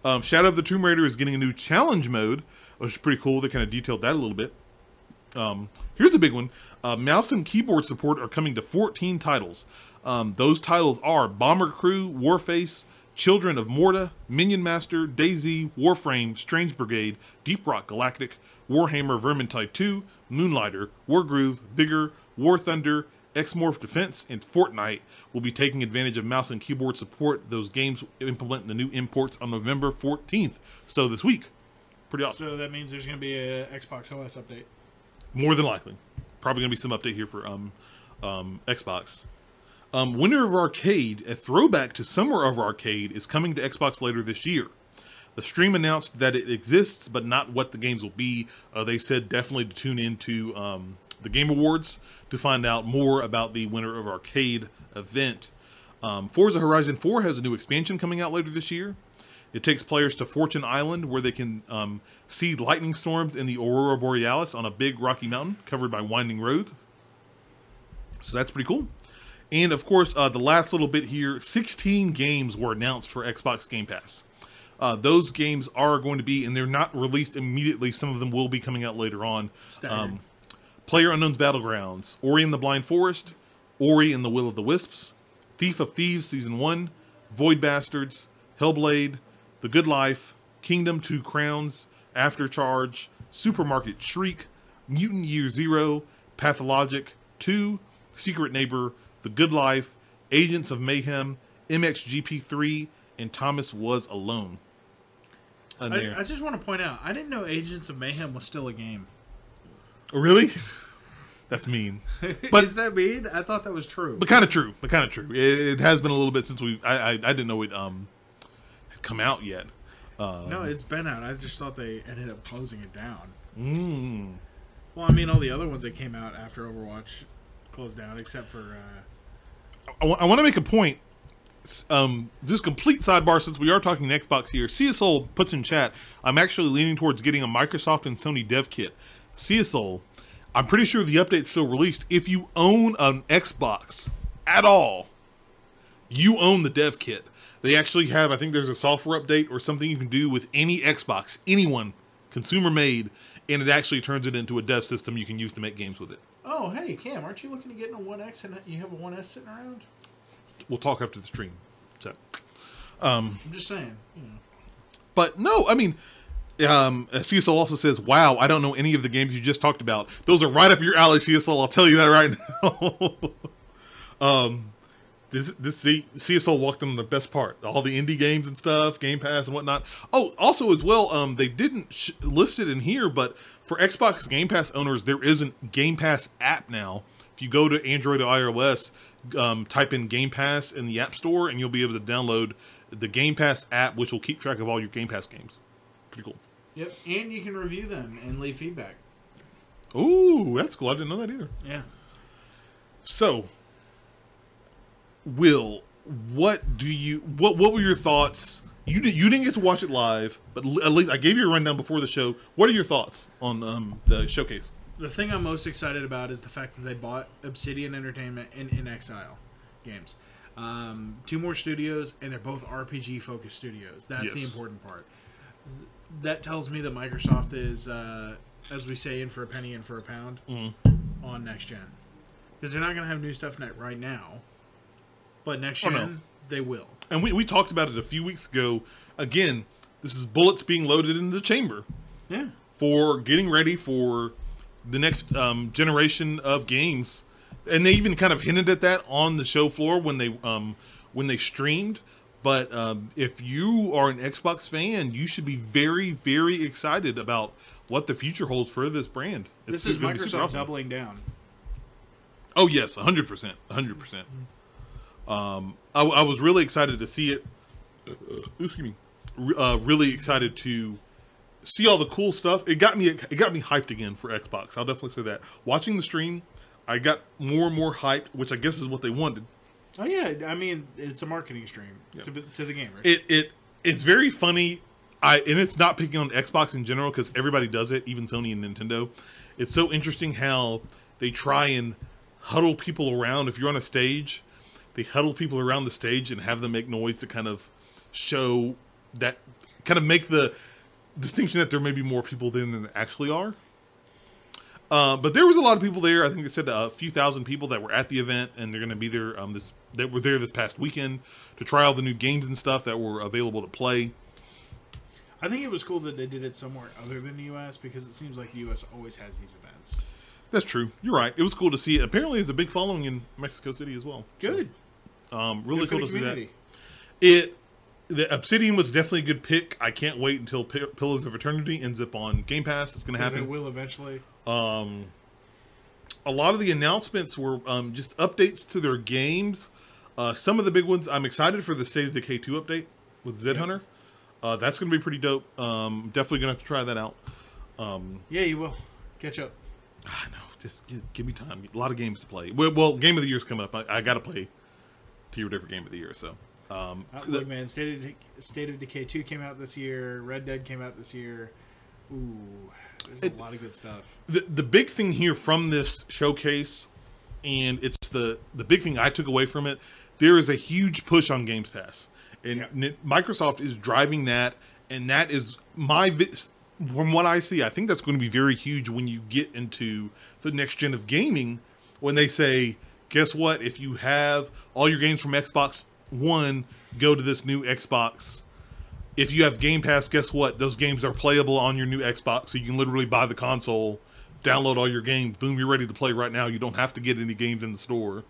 Um, Shadow of the Tomb Raider is getting a new challenge mode, which is pretty cool. They kind of detailed that a little bit. Um, here's the big one: uh, mouse and keyboard support are coming to 14 titles. Um, those titles are Bomber Crew, Warface, Children of Morta, Minion Master, DayZ, Warframe, Strange Brigade, Deep Rock Galactic, Warhammer Vermintide 2, Moonlighter, Wargroove, Vigor, War Thunder, Xmorph Defense, and Fortnite will be taking advantage of mouse and keyboard support. Those games implement the new imports on November 14th, so this week. Pretty awesome. So that means there's going to be a Xbox OS update. More than likely. Probably going to be some update here for um, um, Xbox. Um, Winter of Arcade, a throwback to Summer of Arcade, is coming to Xbox later this year. The stream announced that it exists, but not what the games will be. Uh, they said definitely to tune into um, the Game Awards to find out more about the Winter of Arcade event. Um, Forza Horizon 4 has a new expansion coming out later this year. It takes players to Fortune Island, where they can um, see lightning storms in the Aurora Borealis on a big rocky mountain covered by winding roads. So that's pretty cool. And of course, uh, the last little bit here 16 games were announced for Xbox Game Pass. Uh, those games are going to be, and they're not released immediately. Some of them will be coming out later on. Um, Player Unknown's Battlegrounds, Ori in the Blind Forest, Ori in the Will of the Wisps, Thief of Thieves Season 1, Void Bastards, Hellblade, The Good Life, Kingdom Two Crowns, Aftercharge, Supermarket Shriek, Mutant Year Zero, Pathologic 2, Secret Neighbor, The Good Life, Agents of Mayhem, MXGP3, and Thomas Was Alone. I, I just want to point out, I didn't know Agents of Mayhem was still a game. Really? That's mean. But is that mean? I thought that was true. but kind of true. But kind of true. It, it has been a little bit since we. I I, I didn't know it um had come out yet. Uh, no, it's been out. I just thought they ended up closing it down. Mm, Well, I mean, all the other ones that came out after Overwatch closed down, except for uh, I, want to make a point. Um, just complete sidebar since we are talking Xbox here. CSL puts in chat. I'm actually leaning towards getting a Microsoft and Sony dev kit. CSL, I'm pretty sure the update's still released. If you own an Xbox at all, you own the dev kit. They actually have, I think there's a software update or something you can do with any Xbox, anyone, consumer made, and it actually turns it into a dev system you can use to make games with it. oh, hey Cam, aren't you looking to get in a One X and you have a One S sitting around? We'll talk after the stream. So. um, I'm just saying. You know. But no, I mean, um, CSL also says, "Wow, I don't know any of the games you just talked about. Those are right up your alley, CSL. I'll tell you that right now." um, this this CSL walked on the best part, all the indie games and stuff, Game Pass and whatnot. Oh, also as well, um, they didn't sh- list it in here, but for Xbox Game Pass owners, there is a Game Pass app now. If you go to Android or iOS, um, type in Game Pass in the App Store, and you'll be able to download the Game Pass app, which will keep track of all your Game Pass games. Pretty cool. Yep, and you can review them and leave feedback. Ooh, that's cool. I didn't know that either. Yeah. So, Will, what do you what what were your thoughts? You did, you didn't get to watch it live, but at least I gave you a rundown before the show. What are your thoughts on um, the showcase? the thing I'm most excited about is the fact that they bought Obsidian Entertainment and inXile games. Um, two more studios, and they're both RPG focused studios. That's the important part. That tells me that Microsoft is, uh, as we say, in for a penny, in for a pound Mhm. on next gen. Because they're not going to have new stuff net right now, but next Oh, gen no. they will. And we, we talked about it a few weeks ago. Again, this is bullets being loaded into the chamber Yeah. for getting ready for the next um, generation of games. And they even kind of hinted at that on the show floor when they um, when they streamed. But um, if you are an Xbox fan, you should be very, very excited about what the future holds for this brand. It's This is Microsoft awesome. doubling down. Oh yes, hundred percent, hundred percent. Um, I, I was really excited to see it. excuse me. Uh, really excited to see all the cool stuff. It got me. It got me hyped again for Xbox. I'll definitely say that. Watching the stream, I got more and more hyped, which I guess is what they wanted. Oh yeah, I mean it's a marketing stream to, to the gamers. It it it's very funny. I and it's not picking on Xbox in general because everybody does it, even Sony and Nintendo. It's so interesting how they try and huddle people around. If you're on a stage, they huddle people around the stage and have them make noise to kind of show that, kind of make the distinction that there may be more people than there actually are. Uh, but there was a lot of people there. I think they said a few thousand people that were at the event, and they're going to be there. Um, this that were there this past weekend to try all the new games and stuff that were available to play. I think it was cool that they did it somewhere other than the U.S. because it seems like the U.S. always has these events. That's true. You're right. It was cool to see it. Apparently, there's a big following in Mexico City as well. So, Good. um, really Good cool to see that. It the Obsidian was definitely a good pick. I can't wait until P- Pillars of Eternity ends up on Game Pass. It's going to happen. it will eventually. Um, a lot of the announcements were um, just updates to their games. Uh, some of the big ones. I'm excited for the State of Decay 2 update with Zed Hunter. Uh, that's going to be pretty dope. Um, definitely going to have to try that out. Um, Yeah, you will. Catch up. I know. Just give, give me time. A lot of games to play. Well, well game of the year's coming up. I, I got to play to your different game of the year. So, um, Uh, look, man, State of, State of Decay 2 came out this year. Red Dead came out this year. Ooh, there's It- a lot of good stuff. the the big thing here from this showcase, and it's the the big thing I took away from it. There is a huge push on Games Pass, and Yeah. Microsoft is driving that, and that is my vi- from what I see. I think that's going to be very huge when you get into the next gen of gaming. When they say, "Guess what? If you have all your games from Xbox One, go to this new Xbox." if you have Game Pass, guess what? Those games are playable on your new Xbox, so you can literally buy the console, download all your games, boom, you're ready to play right now. You don't have to get any games in the store.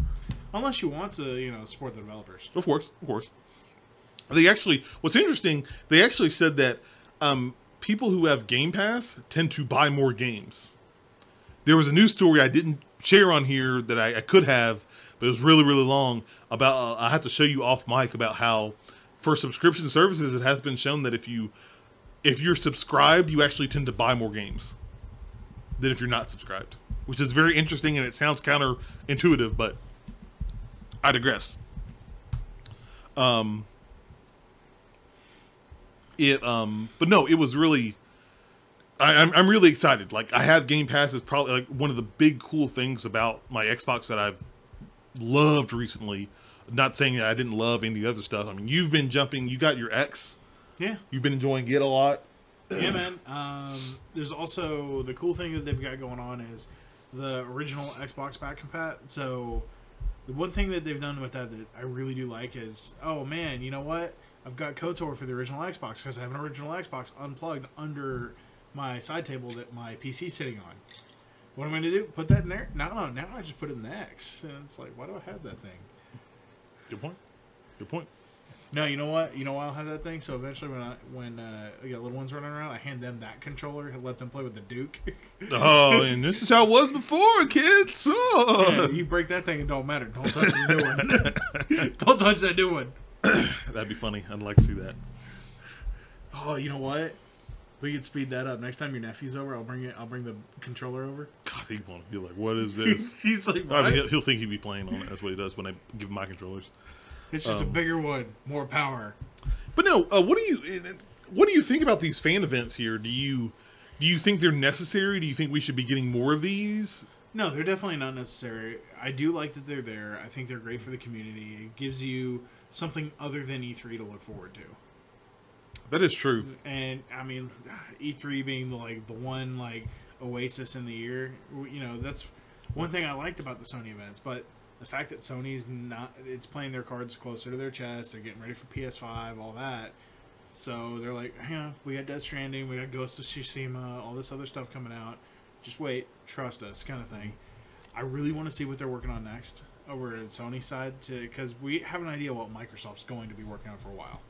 Unless you want to, you know, support the developers. Of course, of course. They actually, what's interesting, they actually said that um, people who have Game Pass tend to buy more games. There was a news story I didn't share on here that I, I could have, but it was really, really long. About uh, I have to show you off mic about how for subscription services, it has been shown that if you if you're subscribed, you actually tend to buy more games than if you're not subscribed, which is very interesting and it sounds counterintuitive, but I digress. Um, it um, but no, it was really. I, I'm I'm really excited. Like I have Game Pass is probably like one of the big cool things about my Xbox that I've loved recently. Not saying that I didn't love any of the other stuff. I mean, you've been jumping. You got your X. Yeah. You've been enjoying it a lot. yeah, man. Um, there's also the cool thing that they've got going on is the original Xbox back compat. So the one thing that they've done with that that I really do like is, oh man, you know what? I've got KOTOR for the original Xbox because I have an original Xbox unplugged under my side table that my PC's sitting on. What am I going to do? Put that in there? No, no. Now I just put it in the X, and it's like, why do I have that thing? Good point. Good point. No, you know what? You know why I'll have that thing. So eventually, when I when uh, I got little ones running around, I hand them that controller and let them play with the Duke. Oh, and this is how it was before, kids. Oh. Yeah, you break that thing, it don't matter. Don't touch the new one. don't touch that new one. That'd be funny. I'd like to see that. Oh, you know what? We could speed that up. Next time your nephew's over, I'll bring it. I'll bring the controller over. God, he won't be like, "What is this?" He's like, I mean, he'll, he'll think he'd be playing on it. That's what he does when I give him my controllers. It's just a um, bigger one, more power. But no, uh, what do you what do you think about these fan events here? Do you Do you think they're necessary? Do you think we should be getting more of these? No, they're definitely not necessary. I do like that they're there. I think they're great for the community. It gives you something other than E3 to look forward to. That is true. And I mean, E3 being the like the one like oasis in the year, you know, that's one thing I liked about the Sony events. But the fact that Sony's not, it's playing their cards closer to their chest. They're getting ready for PS5, all that. So they're like, yeah, we got Death Stranding, we got Ghost of Tsushima, all this other stuff coming out. Just wait, trust us, kind of thing. I really want to see what they're working on next over at Sony side, because we have an idea what Microsoft's going to be working on for a while.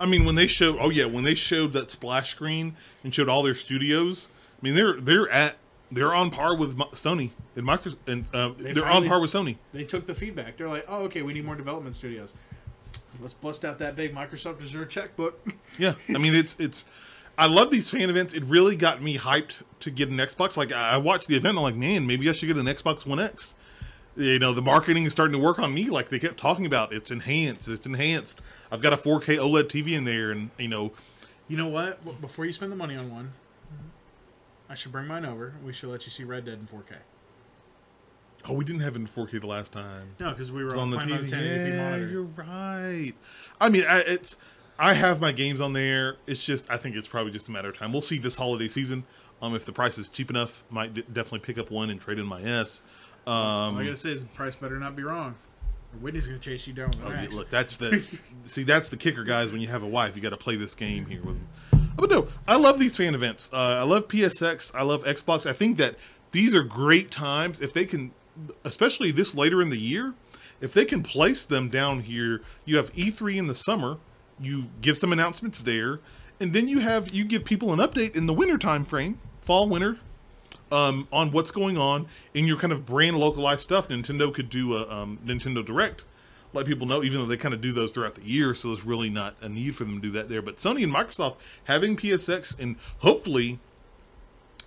I mean, when they showed, oh yeah, when they showed that splash screen and showed all their studios, I mean, they're they're at they're on par with Sony and Microsoft, and uh, They are on par with Sony. They took the feedback. They're like, oh, okay, we need more development studios. Let's bust out that big Microsoft Azure checkbook. Yeah, I mean, it's it's. I love these fan events. It really got me hyped to get an Xbox. Like I I watched the event, and I'm like, man, maybe I should get an Xbox One X. You know, the marketing is starting to work on me. Like they kept talking about, it's enhanced. It's enhanced. I've got a 4K OLED TV in there, and you know, You know what? Before you spend the money on one, I should bring mine over. We should let you see Red Dead in 4K. oh, we didn't have it in 4K the last time. No, because we were on, on the TV. Yeah, you're right. I mean, I, it's I have my games on there. It's just I think it's probably just a matter of time. We'll see this holiday season. Um, if the price is cheap enough, might d- definitely pick up one and trade in my S. Um, All I gotta say is the price better not be wrong. Whitney's gonna chase you down with Oh, yeah, look, that's the see. That's the kicker, guys. When you have a wife, you got to play this game here with them. But no, I love these fan events. Uh, I love PSX. I love Xbox. I think that these are great times if they can, especially this later in the year, if they can place them down here. You have E3 in the summer. You give some announcements there, and then you have you give people an update in the winter time frame, fall winter, um, on what's going on in your kind of brand localized stuff. Nintendo could do a um, Nintendo Direct, let people know, even though they kind of do those throughout the year, so there's really not a need for them to do that there. But Sony and Microsoft having PSX and hopefully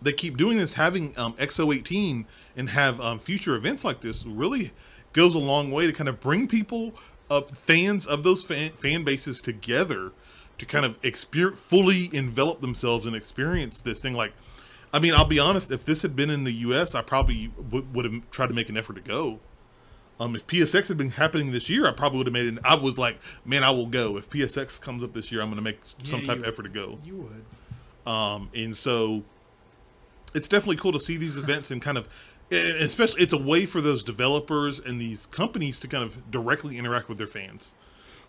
they keep doing this, having um, X018 and have um, future events like this really goes a long way to kind of bring people, uh, fans of those fan, fan bases together to kind of experience, fully envelop themselves and experience this thing. Like, I mean, I'll be honest, if this had been in the US, I probably would, would have tried to make an effort to go. Um, if PSX had been happening this year, I probably would have made it. I was like, man, I will go. If PSX comes up this year, I'm going to make some type of effort to go. You would. Um, and so it's definitely cool to see these events and kind of, and especially, it's a way for those developers and these companies to kind of directly interact with their fans.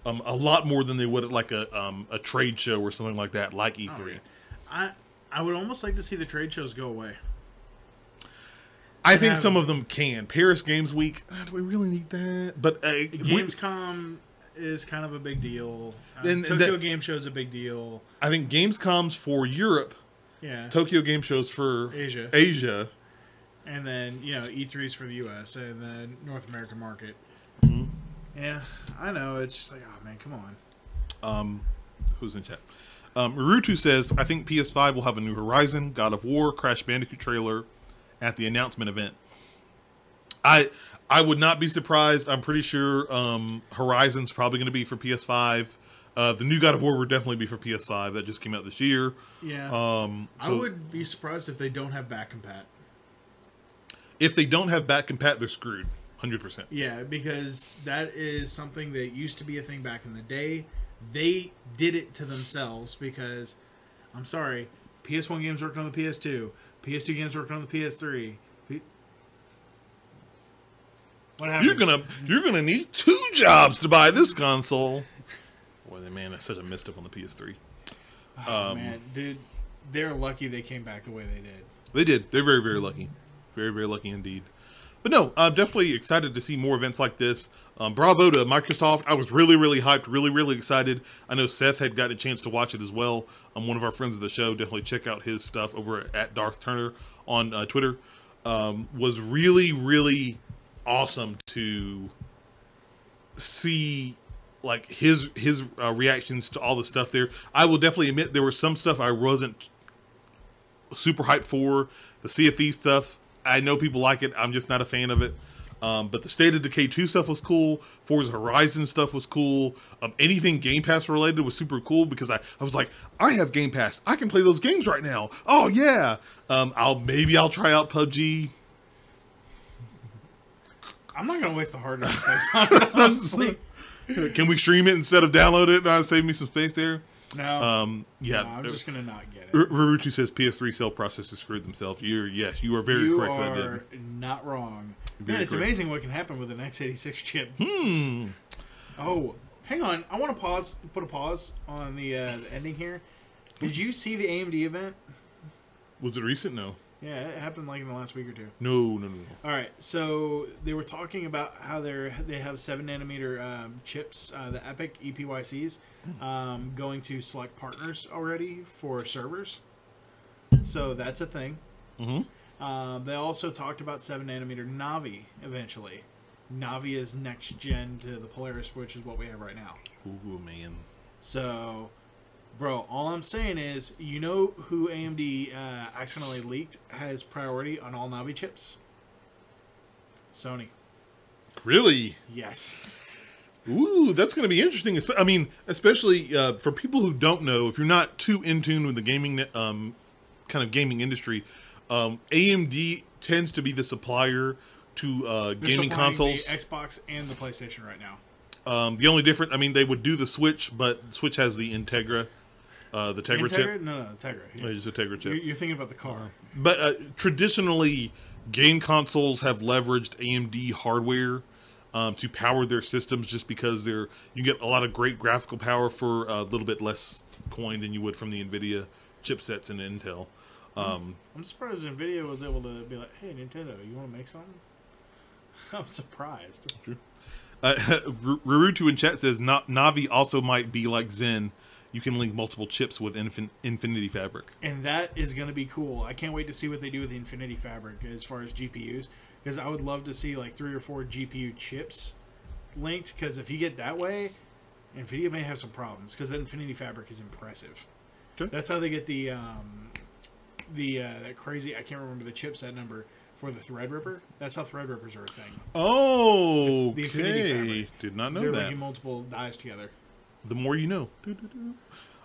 Um, a lot more than they would at like a um, a trade show or something like that, like E3. Oh, yeah. I I would almost like to see the trade shows go away. I think have- some of them can. Paris Games Week, ah, do we really need that? But uh, we- Gamescom is kind of a big deal. Uh, And- and Tokyo that- Game Show is a big deal. I think Gamescom's for Europe, Yeah. Tokyo Game Show's for Asia. Asia. and then you know E3's for the U.S. and the North American market. Mm-hmm. Yeah, I know. It's just like, oh man, come on. Um, who's in chat? Um, Rurutu says, I think PS5 will have a new Horizon, God of War, Crash Bandicoot trailer at the announcement event. I I would not be surprised. I'm pretty sure um, Horizon's probably going to be for PS5. Uh, the new God of War would definitely be for PS5. That just came out this year. Yeah. Um, I would be surprised if they don't have back compat. if they don't have back compat, they're screwed. 100%. Yeah, because that is something that used to be a thing back in the day. They did it to themselves because, I'm sorry, PS1 games worked on the PS2, PS2 games worked on the PS3. What happened? You're gonna you're gonna need two jobs to buy this console. Boy, man, that's such a missed up on the PS3. Oh, Um, man, dude, they're lucky they came back the way they did. They did. They're very, very lucky. Very, very lucky indeed. But no, I'm definitely excited to see more events like this. Um, bravo to Microsoft. I was really, really hyped, really, really excited. I know Seth had got a chance to watch it as well. Um, one of our friends of the show. Definitely check out his stuff over at Darth Turner on uh, Twitter. Um, was really, really awesome to see like his his uh, reactions to all the stuff there. I will definitely admit there was some stuff I wasn't super hyped for the Sea of Thieves stuff. I know people like it. I'm just not a fan of it. Um, but the State of Decay 2 stuff was cool. Forza Horizon stuff was cool. Um, anything Game Pass related was super cool because I, I was like, I have Game Pass. I can play those games right now. Oh yeah. Um, I'll maybe I'll try out PUBG. I'm not gonna waste the hard drive space on it, honestly. Can we stream it instead of download it? And save me some space there. No, Um, yeah. no, I'm just gonna not get it. R- Rurutu says PS3 cell processors screwed themselves. You're yes, you are very you correct. I are not wrong. Man, it's correct. amazing what can happen with an x86 chip. Hmm. Oh, hang on. I want to pause. Put a pause on the, uh, the ending here. Did you see the AMD event? Was it recent? No. Yeah, it happened like in the last week or two. No. No. No. no. All right, so they were talking about how they're they have seven nanometer um, chips, uh, the EPIC EPYCs, um, going to select partners already for servers. So that's a thing. Mm-hmm. Um, they also talked about seven nanometer Navi eventually. Navi is next gen to the Polaris, which is what we have right now. Ooh man. So, bro, all I'm saying is, you know who AMD uh, accidentally leaked has priority on all Navi chips? Sony. Really? Yes. Ooh, that's going to be interesting. I mean, especially uh, for people who don't know, if you're not too in tune with the gaming um, kind of gaming industry, um, AMD tends to be the supplier to uh, gaming consoles. the Xbox and the PlayStation right now. Um, the only difference, I mean, they would do the Switch, but Switch has the Integra, uh, the Tegra Integra? chip. No, no, Integra. Uh, It's a Tegra chip. You're, you're thinking about the car. But uh, traditionally, game consoles have leveraged AMD hardware um, to power their systems, just because they're you get a lot of great graphical power for a little bit less coin than you would from the Nvidia chipsets and Intel. Um, I'm surprised Nvidia was able to be like, "Hey, Nintendo, you want to make something?" I'm surprised. uh, R- Rurutu in chat says Navi also might be like Zen. You can link multiple chips with infin- Infinity Fabric. and that is going to be cool. I can't wait to see what they do with the Infinity Fabric as far as GPUs, because I would love to see like three or four GPU chips linked. Because if you get that way, Nvidia may have some problems. Because that Infinity Fabric is impressive. Okay. That's how they get the um, the uh, that crazy. I can't remember the chipset number for the Threadripper. That's how Threadrippers are a thing. Oh, It's the Infinity okay. Fabric. Did not know They're that. linking multiple dies together. The more you know.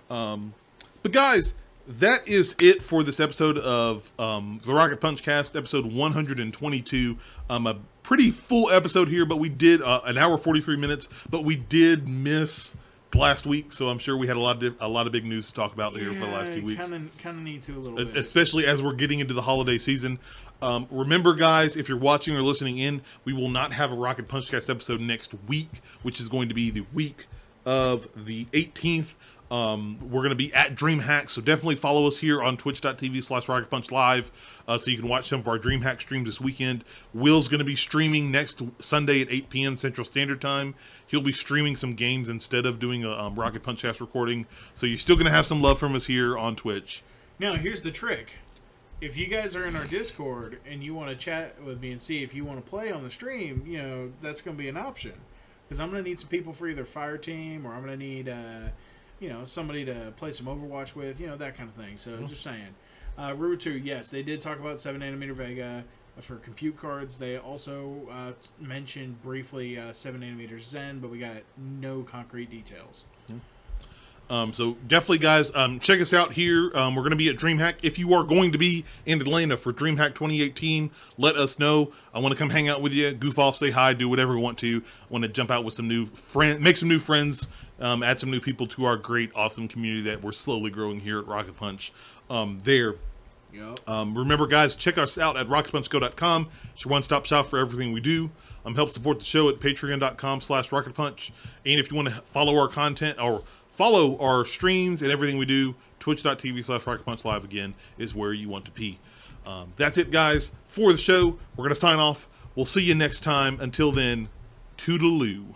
Um, but guys, that is it for this episode of um, the Rocket Punch Cast, episode 122. Um, a pretty full episode here, but we did uh, an hour 43 minutes, but we did miss last week, so I'm sure we had a lot of a lot of big news to talk about here for the last two weeks Kind of, need to a little bit. especially as we're getting into the holiday season. Um, remember, guys, if you're watching or listening in, we will not have a Rocket Punchcast episode next week, which is going to be the week of the 18th. Um, we're going to be at DreamHack, so definitely follow us here on twitch.tv slash Rocket Punch Live uh, so you can watch some of our DreamHack streams this weekend. Will's going to be streaming next Sunday at 8 p.m. Central Standard Time. He'll be streaming some games instead of doing a um, Rocket Punchcast recording, so you're still going to have some love from us here on Twitch. Now, here's the trick. If you guys are in our Discord and you want to chat with me and see if you want to play on the stream, you know, that's going to be an option. Because I'm going to need some people for either Fire Team or I'm going to need, uh, you know, somebody to play some Overwatch with, you know, that kind of thing. So just saying. Uh, Rurutu, yes, they did talk about 7 nanometer Vega for compute cards. They also uh, mentioned briefly uh, 7 nanometer Zen, but we got no concrete details. Um, so definitely, guys, um, check us out here. Um, we're going to be at DreamHack. If you are going to be in Atlanta for DreamHack 2018, let us know. I want to come hang out with you, goof off, say hi, do whatever we want to. I want to jump out with some new friends, make some new friends, um, add some new people to our great, awesome community that we're slowly growing here at Rocket Punch. Um, there. Yep. Um, remember, guys, check us out at rocketpunchgo.com. It's your one-stop shop for everything we do. Um, help support the show at patreon.com slash rocketpunch. And if you want to follow our content or follow our streams and everything we do, twitch.tv slash rocketpunch live again is where you want to be. Um, that's it, guys, for the show. We're going to sign off. We'll see you next time. Until then, toodaloo.